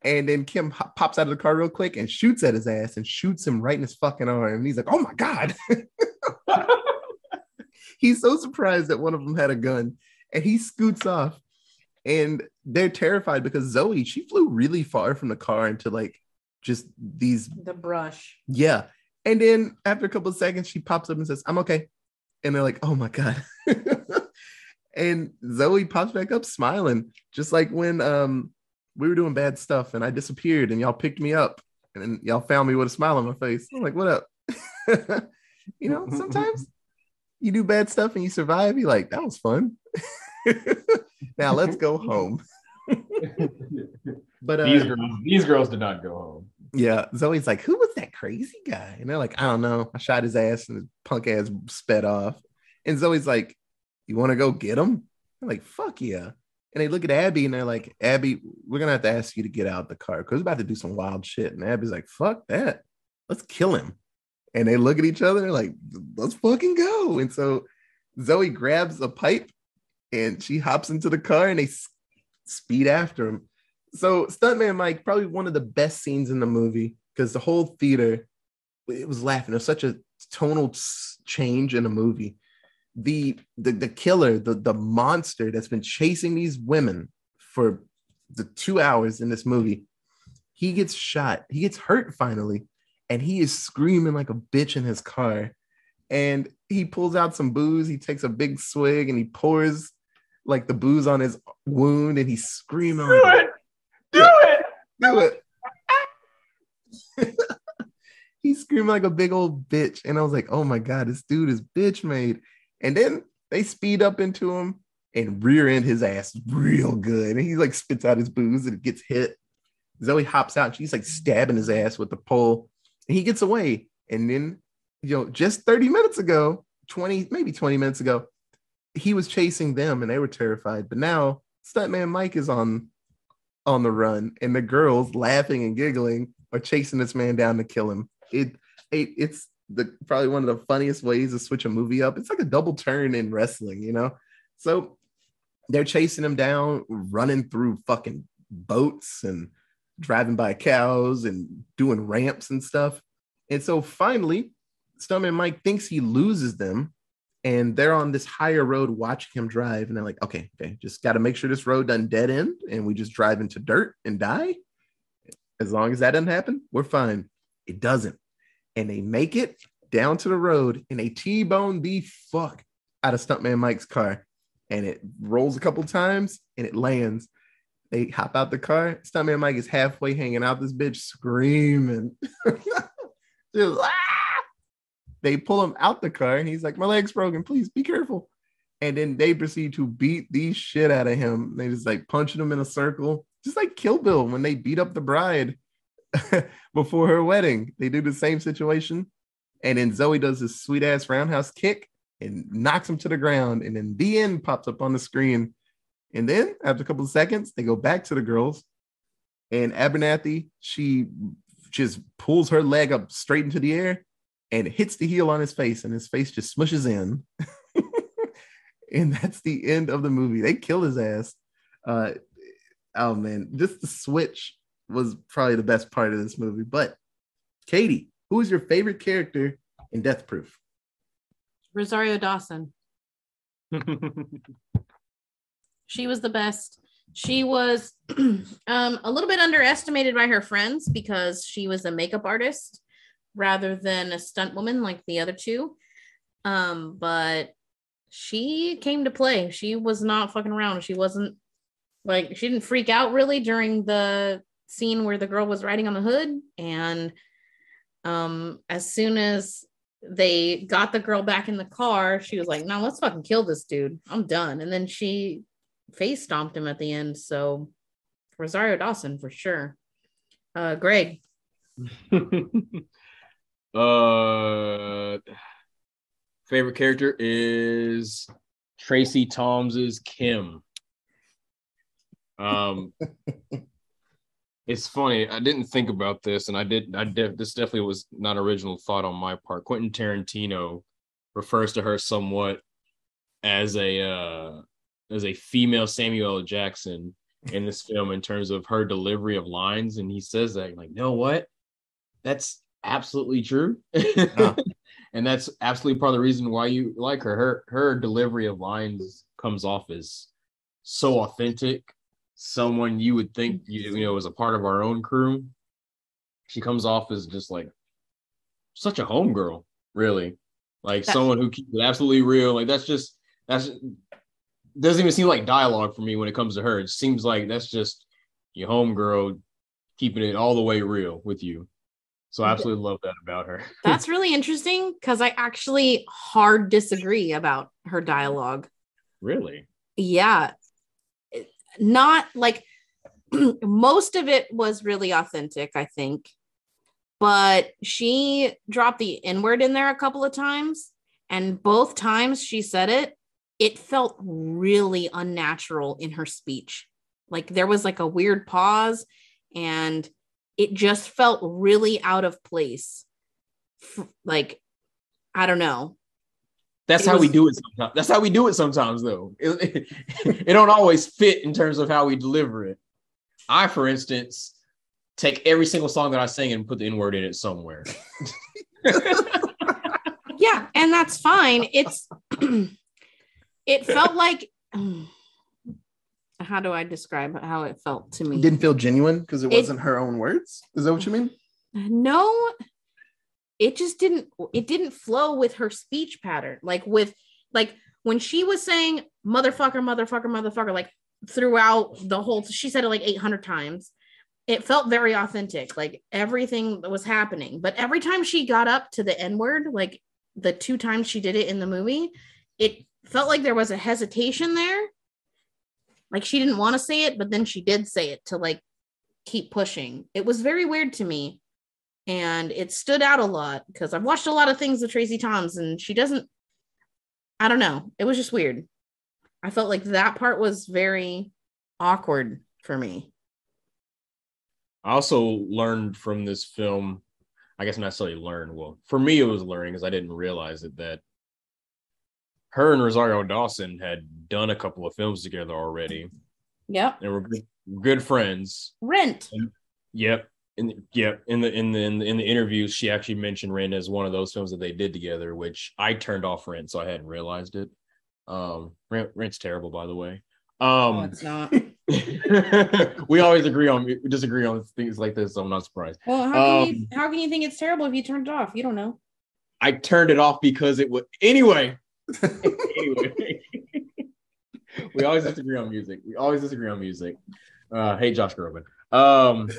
And then Kim pops out of the car real quick and shoots at his ass and shoots him right in his fucking arm. And he's like, "Oh my god!" <laughs> he's so surprised that one of them had a gun, and he scoots off. And they're terrified because Zoe she flew really far from the car into like just these The brush. yeah. And then after a couple of seconds, she pops up and says, I'm okay. And they're like, oh my God. <laughs> and Zoe pops back up smiling, just like when um we were doing bad stuff and I disappeared and y'all picked me up and then y'all found me with a smile on my face. I'm like, what up? <laughs> you know, <laughs> sometimes you do bad stuff and you survive. You're like, that was fun. <laughs> now let's go home. But uh, these girls, these girls did not go home. yeah, Zoe's like, who was that crazy guy? And they're like, I don't know. I shot his ass and his punk ass sped off. And Zoe's like, you want to go get him? I'm like, fuck yeah. And they look at Abby and they're like, Abby, we're gonna have to ask you to get out the car because we're about to do some wild shit. And Abby's like, fuck that. Let's kill him. And they look at each other, they're like, let's fucking go. And so Zoe grabs a pipe and she hops into the car and they speed after him. So Stuntman Mike, probably one of the best scenes in the movie because the whole theater it was laughing. It was such a tonal change in a movie. The the the killer, the the monster that's been chasing these women for the two hours in this movie, he gets shot. He gets hurt finally, and he is screaming like a bitch in his car. And he pulls out some booze. He takes a big swig and he pours like the booze on his wound, and he's screaming. Do like <laughs> it, do it. do <laughs> it. He's screaming like a big old bitch. And I was like, oh my God, this dude is bitch made. And then they speed up into him and rear end his ass real good. And he like spits out his booze and gets hit. Zoe hops out. She's like stabbing his ass with the pole. And he gets away. And then, you know, just 30 minutes ago, 20, maybe 20 minutes ago, he was chasing them and they were terrified. But now Stuntman Mike is on on the run, and the girls laughing and giggling are chasing this man down to kill him. It, it it's the probably one of the funniest ways to switch a movie up. It's like a double turn in wrestling, you know. So they're chasing him down, running through fucking boats and driving by cows and doing ramps and stuff. And so finally, Stuntman Mike thinks he loses them, and they're on this higher road watching him drive. And they're like, okay, okay, just got to make sure this road doesn't dead end and we just drive into dirt and die. As long as that doesn't happen, we're fine. It doesn't. And they make it down to the road and they T-bone the fuck out of Stuntman Mike's car. And it rolls a couple times and it lands. They hop out the car. Stuntman Mike is halfway hanging out this bitch screaming. <laughs> Just, "Ah!" They pull him out the car and he's like, My leg's broken. Please be careful. And then they proceed to beat the shit out of him. They just like punching him in a circle, just like Kill Bill when they beat up the bride <laughs> before her wedding. They do the same situation. And then Zoe does this sweet ass roundhouse kick and knocks him to the ground. And then the end pops up on the screen. And then after a couple of seconds, they go back to the girls. And Abernathy, she just pulls her leg up straight into the air and hits the heel on his face, and his face just smushes in. <laughs> and that's the end of the movie. They kill his ass. Uh, oh man, just the switch was probably the best part of this movie. But Katie, who is your favorite character in Death Proof? Rosario Dawson. <laughs> She was the best. She was <clears throat> um, a little bit underestimated by her friends because she was a makeup artist rather than a stunt woman like the other two. Um, but she came to play. She was not fucking around. She wasn't like she didn't freak out really during the scene where the girl was riding on the hood. And um, as soon as they got the girl back in the car, she was like, "No, let's fucking kill this dude. I'm done." And then she face stomped him at the end. So Rosario Dawson for sure. Uh, Greg. <laughs> uh, favorite character is Tracie Thoms's Kim. Um, <laughs> it's funny. I didn't think about this, and I did. I did. This definitely was not original thought on my part. Quentin Tarantino refers to her somewhat as a uh, as a female Samuel L. Jackson in this film in terms of her delivery of lines, and he says that like, know what? That's absolutely true, <laughs> and that's absolutely part of the reason why you like her. Her her delivery of lines comes off as so authentic. Someone you would think you you know was a part of our own crew. She comes off as just like such a homegirl, really, like That's- someone who keeps it absolutely real. Like that's just that's doesn't even seem like dialogue for me when it comes to her. It seems like that's just your homegirl keeping it all the way real with you. So I absolutely love that about her. <laughs> That's really interesting because I actually hard disagree about her dialogue. really? Yeah. Not like <clears throat> most of it was really authentic, I think. But she dropped the N word in there a couple of times. And both times she said it, it felt really unnatural in her speech. Like there was like a weird pause and it just felt really out of place. Like, I don't know. That's It how we do it sometimes. That's how we do it sometimes though. It, <laughs> it don't always fit in terms of how we deliver it. I, for instance, take every single song that I sing and put the N-word in it somewhere. <laughs> yeah and that's fine it's <clears throat> it felt like how do i describe how it felt to me Didn't feel genuine because it It- wasn't her own words. Is that what you mean? no it just didn't it didn't flow with her speech pattern. Like with like when she was saying motherfucker motherfucker motherfucker like throughout the whole she said it like 800 times. It felt very authentic like everything was happening. But every time she got up to the n word like the two times she did it in the movie it felt like there was a hesitation there. Like she didn't want to say it but then she did say it to like keep pushing. It was very weird to me and it stood out a lot because I've watched a lot of things with Tracie Thoms and she doesn't I don't know. It was just weird. I felt like that part was very awkward for me. I also learned from this film, I guess not necessarily learned. Well, for me, it was learning because I didn't realize it that her and Rosario Dawson had done a couple of films together already. Yep. They were good, good friends. Rent. Yep. In yep. In the in the in the in the interviews, she actually mentioned Rent as one of those films that they did together, which I turned off Rent, so I hadn't realized it. Um, Rent, Rent's terrible, by the way. Um, it's not. <laughs> we always agree on we disagree on things like this, so I'm not surprised. Well, how can you Um, how can you think it's terrible if you turned it off? You don't know. I turned it off because it would anyway. <laughs> anyway. <laughs> we always disagree on music. We always disagree on music. Uh hey Josh Groban. Um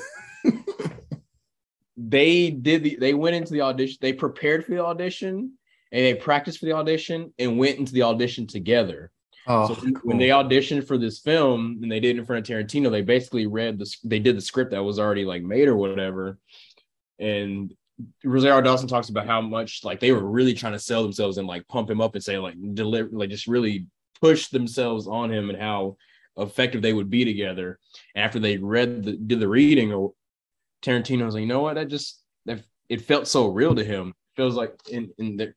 <laughs> they did the they went into the audition, they prepared for the audition and they practiced for the audition and went into the audition together. Oh, so when they auditioned for this film and they did it in front of Tarantino, they basically read the they did the script that was already like made or whatever. And Rosario Dawson talks about how much like they were really trying to sell themselves and like pump him up and say like deliver like just really push themselves on him and how effective they would be together. And after they read the did the reading or Tarantino was like, you know what, that just that it felt so real to him. feels like in in the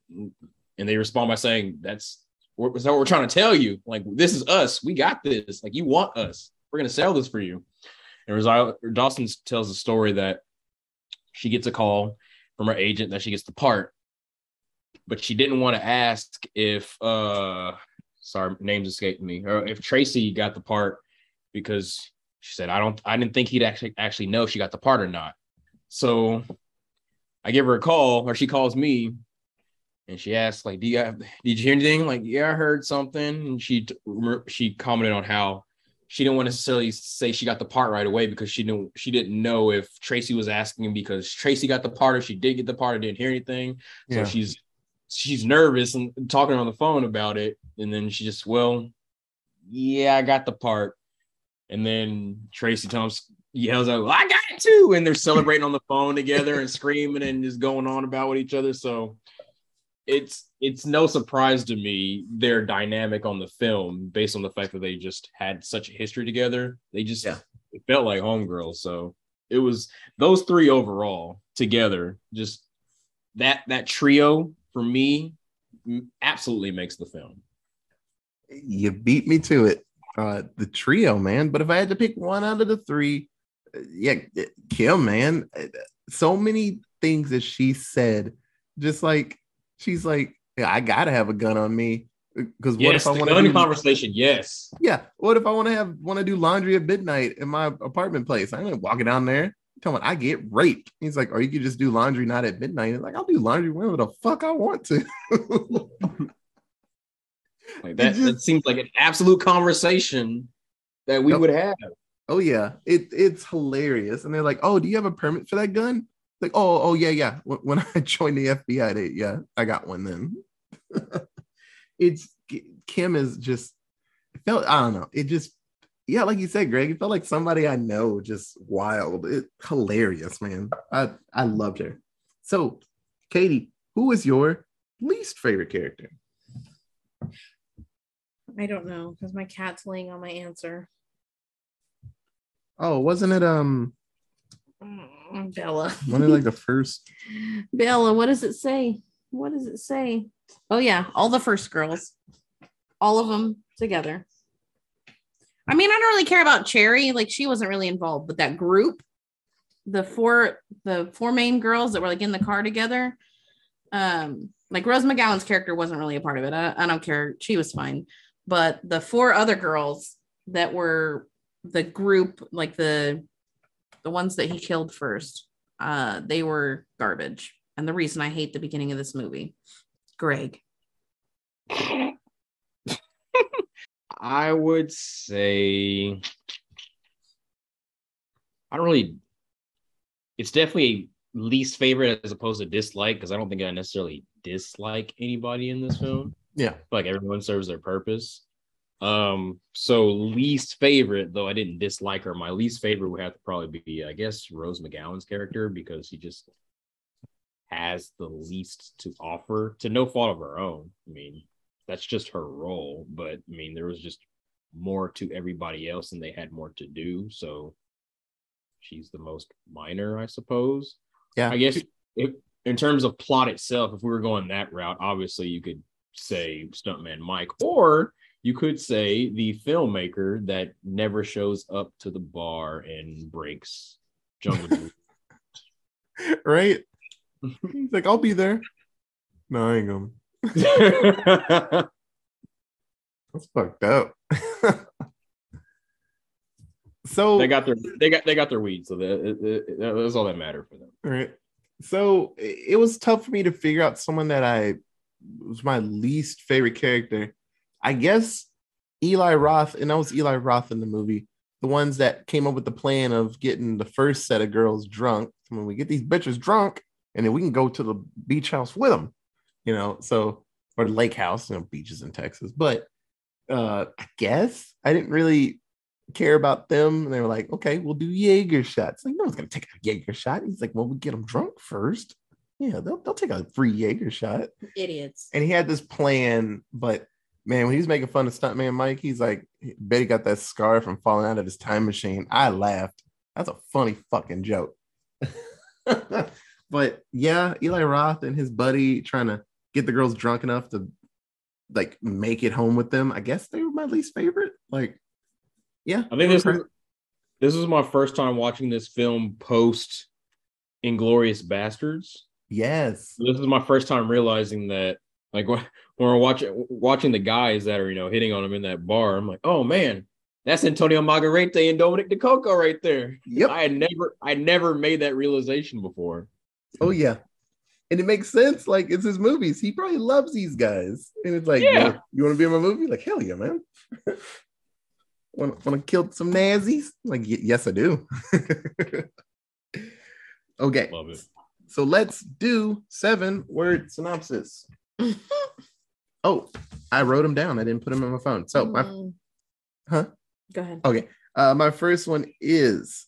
and they respond by saying that's what that's what we're trying to tell you. Like this is us. We got this. Like you want us. We're gonna sell this for you. And Rosario Dawson tells a story that she gets a call from her agent that she gets the part, but she didn't want to ask if uh sorry, names escaped me, or if Tracie got the part because she said, I don't I didn't think he'd actually actually know if she got the part or not. So I give her a call, or she calls me, and she asks, like, "Do you have? Did you hear anything?" Like, yeah, I heard something. And she she commented on how she didn't want to necessarily say she got the part right away because she didn't she didn't know if Tracie was asking because Tracie got the part or she did get the part or didn't hear anything. So Yeah. she's she's nervous and talking on the phone about it, and then she just, well, yeah, I got the part. And then Tracy Thompson yells out, I got it too. And they're celebrating on the phone together and screaming and just going on about with each other. So it's it's no surprise to me their dynamic on the film based on the fact that they just had such a history together. They just Yeah. it felt like homegirls. So it was those three overall together, just that that trio for me absolutely makes the film. You beat me to it. Uh, the trio, man. But if I had to pick one out of the three, uh, yeah, Kim, man. Uh, So many things that she said, just like she's like, yeah, I gotta have a gun on me because what yes, if I want to? conversation. Yes. Yeah, what if I want to have want to do laundry at midnight in my apartment place? I'm gonna walk down there. Tell me I get raped. He's like, or you could just do laundry not at midnight. It's like, I'll do laundry whenever the fuck I want to. <laughs> Like that, just- that seems like an absolute conversation that we Yep. would have. Oh yeah, it it's hilarious. And they're like, "Oh, do you have a permit for that gun?" Like, "Oh, oh yeah, yeah." When, when <laughs> I joined the FBI, they, yeah, I got one then. <laughs> it's Kim is just it felt I don't know. It just yeah, like you said, Greg, it felt like somebody I know, just wild. It hilarious, man. I I loved her. So, Katie, who is your least favorite character? I don't know because my cat's laying on my answer. Oh, wasn't it um Mm, Bella. one of like the first <laughs> Bella, what does it say? What does it say? Oh yeah, all the first girls, all of them together. I mean, I don't really care about Cherry. Like she wasn't really involved, but that group, the four, the four main girls that were like in the car together. Um, like Rose McGowan's character wasn't really a part of it. I, I don't care. She was fine, but the four other girls that were the group, like the the ones that he killed first, uh, they were garbage. And the reason I hate the beginning of this movie, Greg. <laughs> I would say I don't really it's definitely least favorite as opposed to dislike because I don't think I necessarily dislike anybody in this film. Yeah. Like everyone serves their purpose. Um, so least favorite, though I didn't dislike her, my least favorite would have to probably be, I guess, Rose McGowan's character because she just has the least to offer to no fault of her own. I mean, that's just her role, but I mean, there was just more to everybody else and they had more to do. So she's the most minor, I suppose. Yeah. I guess if in terms of plot itself, if we were going that route, obviously you could say Stuntman Mike, or you could say the filmmaker that never shows up to the bar and breaks Jungle <laughs> right? He's like, I'll be there. No, I ain't gonna. That's fucked up. <laughs> so they got their they got they got their weed, so that, that- that- that's all that mattered for them. All right. So it was tough for me to figure out someone that I was my least favorite character. I guess Eli Roth, and that was Eli Roth in the movie, the ones that came up with the plan of getting the first set of girls drunk. When we get these bitches drunk, and then we can go to the beach house with them, you know. So or the lake house, you know, beaches in Texas. But uh I guess I didn't really care about them. And they were like, okay, we'll do Jaeger shots. Like, no one's gonna take a Jaeger shot. He's like, well, we get them drunk first. Yeah, they'll, they'll take a free Jaeger shot. Idiots. And he had this plan, but man, when he was making fun of Stuntman Mike, he's like, Betty got that scar from falling out of his time machine. I laughed. That's a funny fucking joke. <laughs> But yeah, Eli Roth and his buddy trying to get the girls drunk enough to like make it home with them. I guess they were my least favorite. Like, yeah, I think this is this is my first time watching this film post Inglourious Basterds. Yes, This is my first time realizing that, like <laughs> when we're watching watching the guys that are you know hitting on him in that bar, I'm like, oh man, that's Antonio Margheriti and Dominic Decocco right there. yep, I had never I never made that realization before. oh yeah. And it makes sense. Like it's his movies. He probably loves these guys. And it's like, Yeah. you want to be in my movie? Like, hell yeah, man. want want to kill some Nazis? Like, yes, I do. <laughs> okay, Love it. So let's do seven word synopsis. <laughs> Oh, I wrote them down. I didn't put them on my phone. So my Mm. Huh? Go ahead. Okay. Uh, my first one is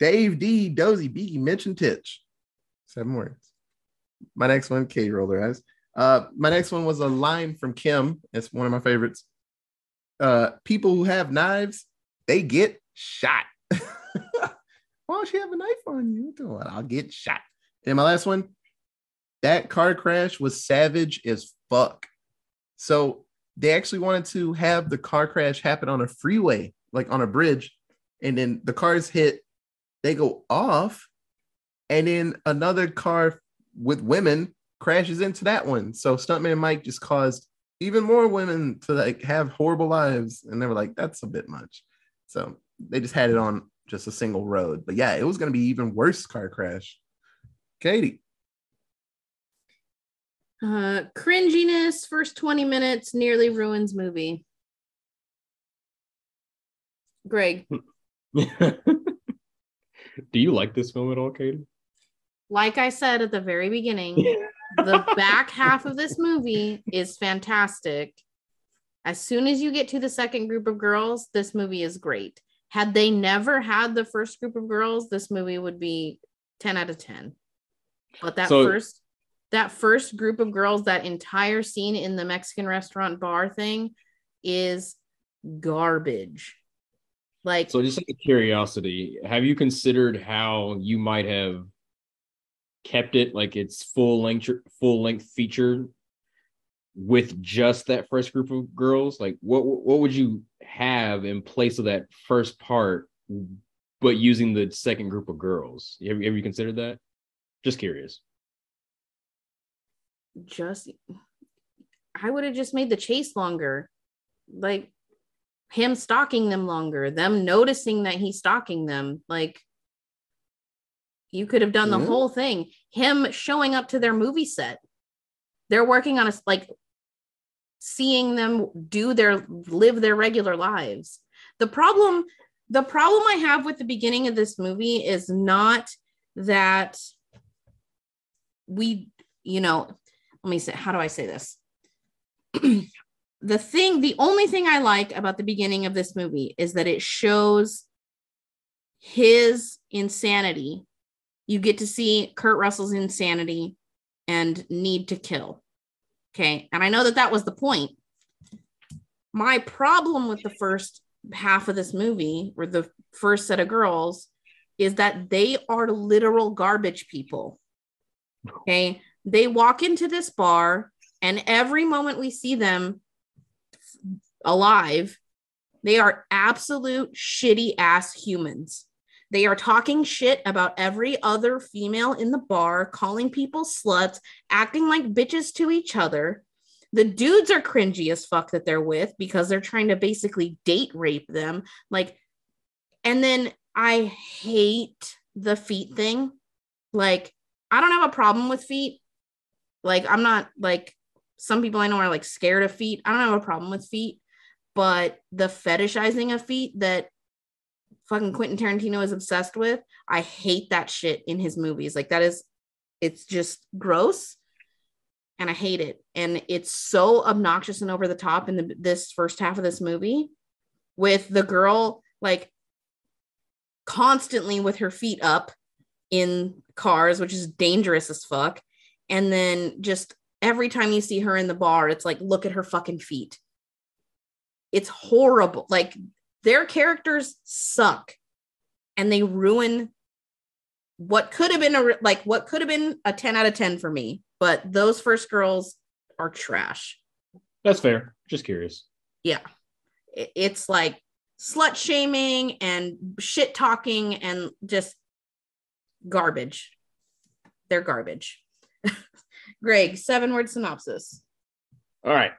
Dave Dee. Dozy Beaky mentioned Titch. Seven words. My next one, Katie rolled her eyes. Uh, my next one was a line from Kim. It's one of my favorites. Uh, people who have knives, they get shot. <laughs> Why don't you have a knife on you? I'll get shot. And my last one, that car crash was savage as fuck. So they actually wanted to have the car crash happen on a freeway, like on a bridge, and then the cars hit, they go off, and then another car with women crashes into that one. So Stuntman Mike just caused even more women to like have horrible lives, and they were like, "That's a bit much." So they just had it on just a single road. But yeah, it was going to be even worse car crash. Katie, Uh, cringiness, first 20 minutes nearly ruins movie. Greg, <laughs> Do you like this film at all, Katie? like I said at the very beginning, <laughs> the back half of this movie is fantastic. As soon as you get to the second group of girls, this movie is great. Had they never had the first group of girls, this movie would be 10 out of 10. But that So- first that first group of girls, that entire scene in the Mexican restaurant bar thing is garbage. Like So just out of curiosity, have you considered how you might have kept it like its full length full length feature with just that first group of girls? Like what what would you have in place of that first part but using the second group of girls? Have, you- have you considered that? Just curious. just I would have just made the chase longer. Like him stalking them longer, them noticing that he's stalking them. Like you could have done the Yeah. whole thing. Him showing up to their movie set. They're working on a like seeing them do their live their regular lives. The problem the problem I have with the beginning of this movie is not that we you know let me say how do i say this? <clears throat> The thing the only thing i like about the beginning of this movie is that it shows his insanity. You get to see kurt russell's insanity and need to kill okay and i know that that was the point. My problem with the first half of this movie or the first set of girls is that they are literal garbage people. Okay they walk into this bar and every moment we see them alive they are absolute shitty ass humans they are talking shit about every other female in the bar calling people sluts acting like bitches to each other. The dudes are cringy as fuck that they're with because they're trying to basically date rape them. Like and then i hate the feet thing. Like i don't have a problem with feet. Like I'm not like some people I know are like scared of feet. I don't have a problem with feet, but the fetishizing of feet that fucking Quentin Tarantino is obsessed with, I hate that shit in his movies. Like that is it's just gross and I hate it. And it's so obnoxious and over the top in the, this first half of this movie with the girl like constantly with her feet up in cars, which is dangerous as fuck and then just every time you see her in the bar it's like look at her fucking feet it's horrible like their characters suck and they ruin what could have been a like what could have been a 10 out of 10 for me, but those first girls are trash. That's fair. Just curious. Yeah. It's like slut shaming and shit talking and just garbage. They're garbage. <laughs> Greg, seven word synopsis. All right.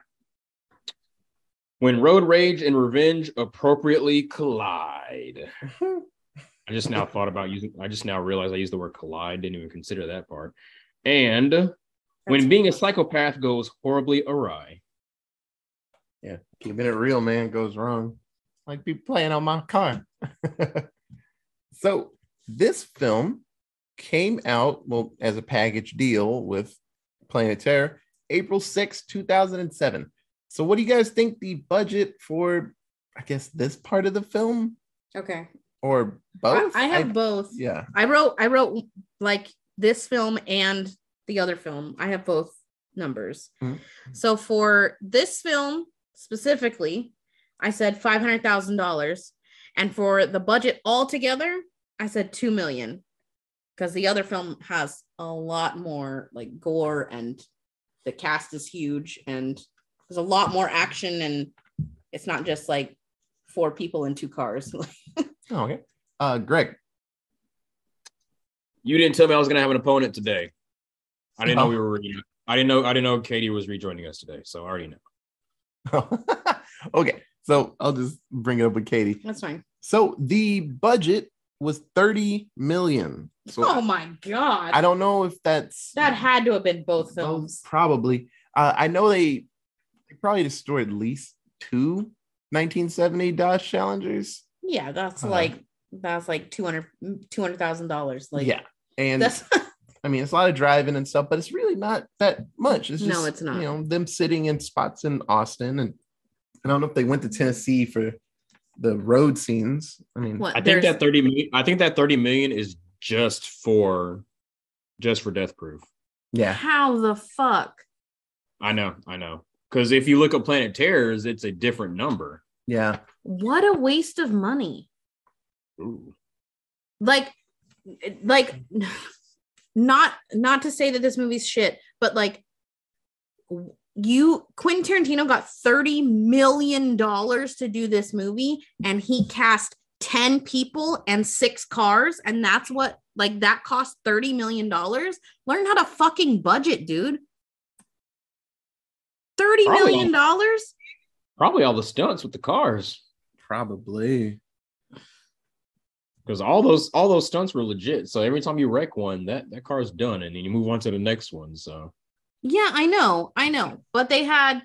When road rage and revenge appropriately collide. <laughs> I just now thought about using, I just now realized I used the word collide, didn't even consider that part. And when That's- being a psychopath goes horribly awry. Yeah, keeping it real, man, goes wrong. Like be playing on my car. <laughs> so this film came out well as a package deal with Planet Terror, April 6, 2007. So what do you guys think the budget for I guess this part of the film Okay. or both? I have both. yeah. I wrote I wrote like this film and the other film. I have both numbers. Mhm. So for this film specifically, I said five hundred thousand dollars, and for the budget altogether, I said two million, because the other film has a lot more like gore and the cast is huge and there's a lot more action and it's not just like four people in two cars. <laughs> Oh, okay. Uh Greg. You didn't tell me I was gonna have an opponent today. I didn't know Oh. we were re- I didn't know I didn't know Katie was rejoining us today, so I already know. <laughs> okay. So I'll just bring it up with Katie. That's fine. So the budget was 30 million. So oh my god. I don't know if that's That had to have been both Well, films. Probably. Uh, I know they, they probably destroyed at least two 1970 Dodge Challengers. Yeah, that's Uh, like that's like 200 $200,000 like yeah. And That's <laughs> I mean, it's a lot of driving and stuff, but it's really not that much. It's just, No, it's not. You know, them sitting in spots in Austin. And I don't know if they went to Tennessee for the road scenes. I mean, what I think that 30 million I think that 30 million is just for just for death proof. yeah. how the fuck? I know, I know. Because if you look at Planet Terrors, it's a different number. Yeah. What a waste of money. Ooh. Like like not not to say that this movie's shit, but like you Quentin Tarantino got 30 million dollars to do this movie and he cast 10 people and six cars and that's what like that cost 30 million dollars learn how to fucking budget dude 30 Probably. million dollars Probably all the stunts with the cars. Probably. Because all those all those stunts were legit. So every time you wreck one, that that car's done, and then you move on to the next one. So Yeah, I know, I know. But they had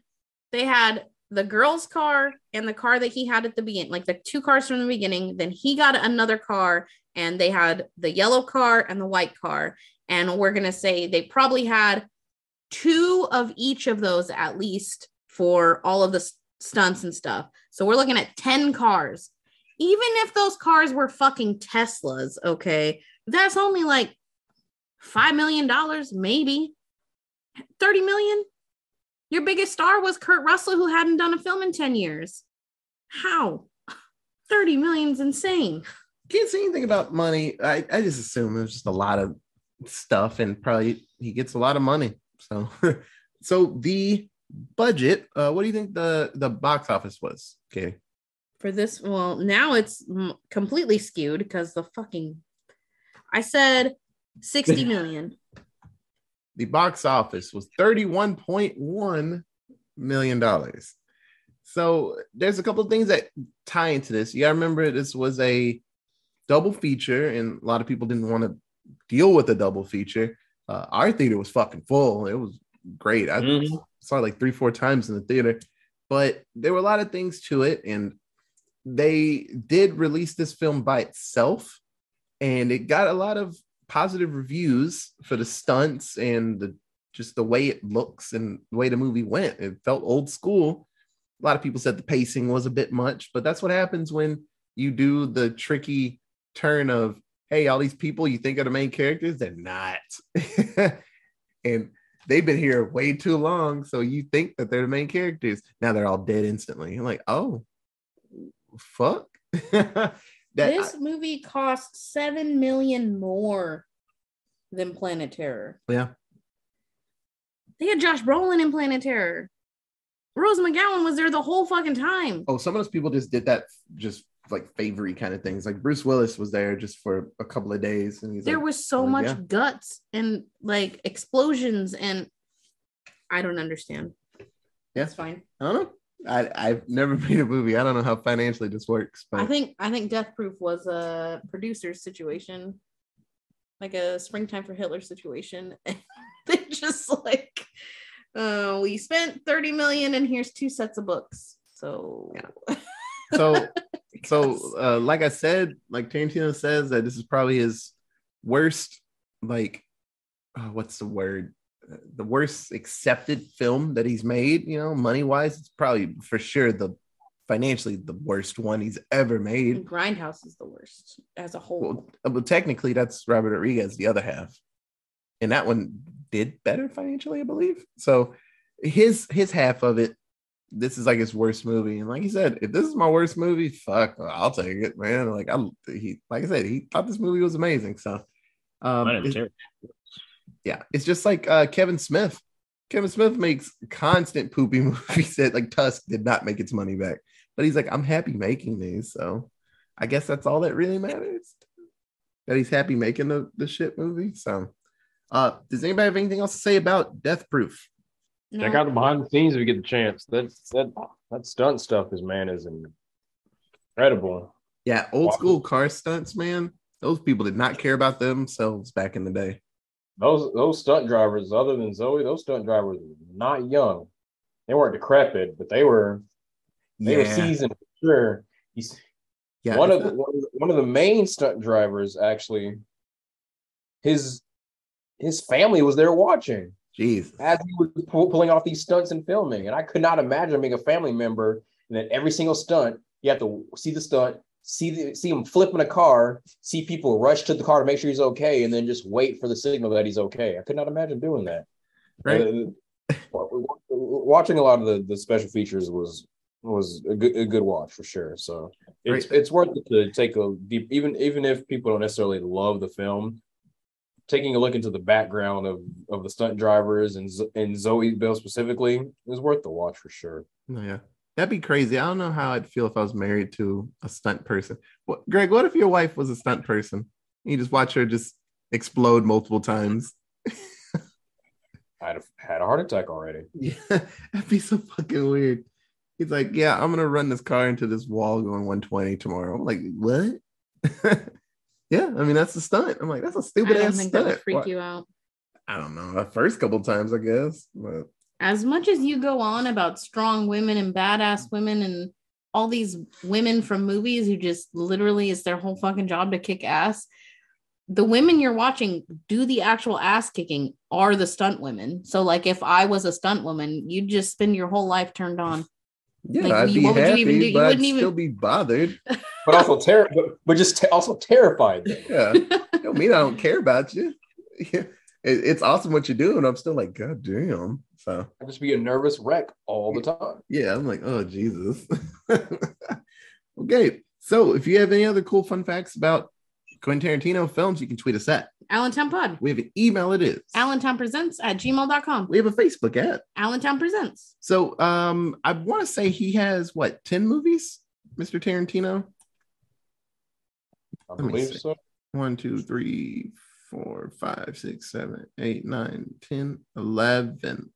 they had the girl's car and the car that he had at the beginning, like the two cars from the beginning. Then he got another car, and they had the yellow car and the white car. And we're gonna say they probably had two of each of those at least for all of the stunts and stuff. So we're looking at 10 cars. Even if those cars were fucking Teslas, okay, that's only like $5 million, maybe. 30 million? Your biggest star was Kurt Russell, who hadn't done a film in 10 years. How? <laughs> 30 million's insane. Can't say anything about money. I, I just assume it was just a lot of stuff and probably he gets a lot of money. So <laughs> so the budget, uh, what do you think the the box office was? Okay. For this, well, now it's completely skewed because the fucking. I said 60 <laughs> million. The box office was $31.1 million. So there's a couple of things that tie into this. You gotta remember this was a double feature, and a lot of people didn't want to deal with a double feature. Uh, our theater was fucking full. It was great. I Mhm. saw it like three, four times in the theater, but there were a lot of things to it, and they did release this film by itself, and it got a lot of positive reviews for the stunts and the just the way it looks and the way the movie went. It felt old school. A lot of people said the pacing was a bit much, but that's what happens when you do the tricky turn of hey, all these people you think are the main characters, they're not. <laughs> and they've been here way too long. So you think that they're the main characters. Now they're all dead instantly. You're like, oh, fuck. <laughs> That this movie cost seven million more than Planet Terror. yeah. They had Josh Brolin in Planet Terror. Rose McGowan was there the whole fucking time. Oh, some of those people just did that just like favory kind of things. Like Bruce Willis was there just for a couple of days, and he's there like, was so oh, much yeah. guts and like explosions, and I don't understand. Yeah. It's fine. I don't know. I I've never <laughs> made a movie. I don't know how financially this works, but I think I think Death Proof was a producer's situation, like a springtime for Hitler situation. <laughs> they just like, uh, we spent thirty million, and here's two sets of books. So so so <laughs> Because- uh, like I said, like Tarantino says that this is probably his worst, like, uh, what's the word? Uh, The worst accepted film that he's made. You know, money wise, it's probably for sure the financially the worst one he's ever made. Grindhouse is the worst as a whole. Well, uh, well, technically, that's Robert Rodriguez, the other half, and that one did better financially, I believe. So his his half of it, this is like his worst movie, and like he said, if this is my worst movie, fuck, I'll take it, man. Like I, he, like I said, he thought this movie was amazing. So, um, Terror. yeah, it's just like uh, Kevin Smith. Kevin Smith makes constant poopy <laughs> movies that like Tusk did not make its money back, but he's like, I'm happy making these, so I guess that's all that really matters. That he's happy making the, the shit movie. So, uh, does anybody have anything else to say about Death Proof? Check out the behind the scenes if you get the chance. That that that stunt stuff is man is incredible. Yeah, old Wow. school car stunts, man. Those people did not care about themselves back in the day. Those those stunt drivers, other than Zoe, those stunt drivers were not young. They weren't decrepit, but they were they were seasoned for sure. He's Yeah, one of the, one of the one of the main stunt drivers actually. His his family was there watching Jesus. as he was pull, pulling off these stunts and filming, and I could not imagine being a family member and then every single stunt you have to see the stunt, see the, see him flipping a car, see people rush to the car to make sure he's okay, and then just wait for the signal that he's okay. I could not imagine doing that. Right. Uh, watching a lot of the, the special features was was a good a good watch for sure. So it's Right. it's worth it to take a deep even even if people don't necessarily love the film. Taking a look into the background of, of the stunt drivers and and Zoe Bell specifically is worth the watch for sure. Oh, yeah. That'd be crazy. I don't know how I'd feel if I was married to a stunt person. What, Greg, what if your wife was a stunt person? You just watch her just explode multiple times. <laughs> I'd have had a heart attack already. <laughs> Yeah, that'd be so fucking weird. He's like, Yeah, I'm gonna run this car into this wall going 120 tomorrow. I'm like, What? <laughs> yeah, I mean, that's a stunt. I'm like, That's a stupid don't ass think that stunt. would freak Why- you out. I don't know. The first couple times, I guess. But As much as you go on about strong women and badass women and all these women from movies who just literally is their whole fucking job to kick ass. The women you're watching do the actual ass kicking are the stunt women. So, like, if I was a stunt woman, you'd just spend your whole life turned on. <laughs> yeah, Like, I'd you- be what would you happy, even do? You but I'd wouldn't even- still be bothered. <laughs> But also ter- but, but just te- also terrified. Yeah. don't mean I don't care about you. <laughs> Yeah. It- it's awesome what you do, and I'm still like, God damn. So I'd just be a nervous wreck all the time. yeah, I'm like, oh Jesus. <laughs> okay. So if you have any other cool fun facts about Quentin Tarantino films, you can tweet us at. Allentown Pod. We have an email, it is. Allentown Presents at gmail.com. We have a Facebook at. Allentown Presents. So um, I want to say he has what 10 movies, Mr. Tarantino? I Let believe so. One, two, three, four, five, six, seven, eight, nine, 10, 11.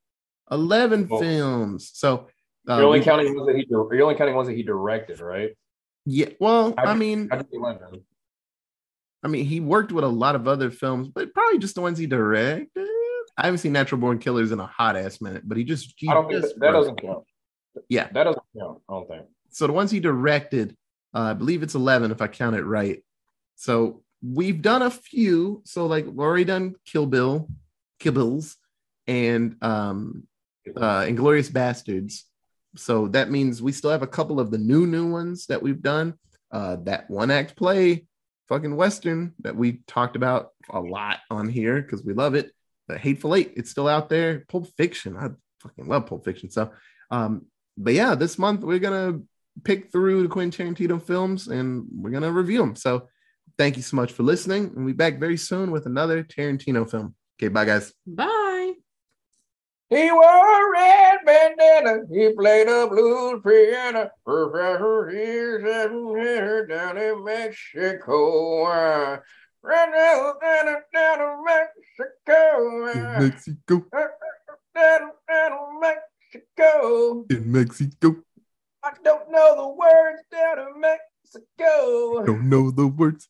11 Oh. films. So uh, You're only counting ones that he you're only counting ones that he directed, right? yeah, well, I- I mean, I. I mean, he worked with a lot of other films, but probably just the ones he directed. I haven't seen Natural Born Killers in a hot ass minute, but he just he I don't think just that, that doesn't count. Yeah. that doesn't count. I don't think. So the ones he directed, uh, I believe it's eleven if I count it right. So we've done a few. So like we've already done Kill Bill, Kill Bills, and um, uh, Inglourious Basterds. So that means we still have a couple of the new new ones that we've done. Uh, that one act play, fucking western that we talked about a lot on here because we love it. The Hateful Eight, it's still out there. Pulp Fiction, I fucking love Pulp Fiction. So, um, but yeah, this month we're gonna pick through the Quentin Tarantino films and we're gonna review them. So thank you so much for listening. And we'll be back very soon with another Tarantino film. Okay, bye guys. Bye. He wore a red bandana. He played a blues piano. Professor here's here down in Mexico. Uh, Down down down in Mexico. In Mexico, Down down in Mexico. in Mexico. I don't know the words down in Mexico. Don't know the words.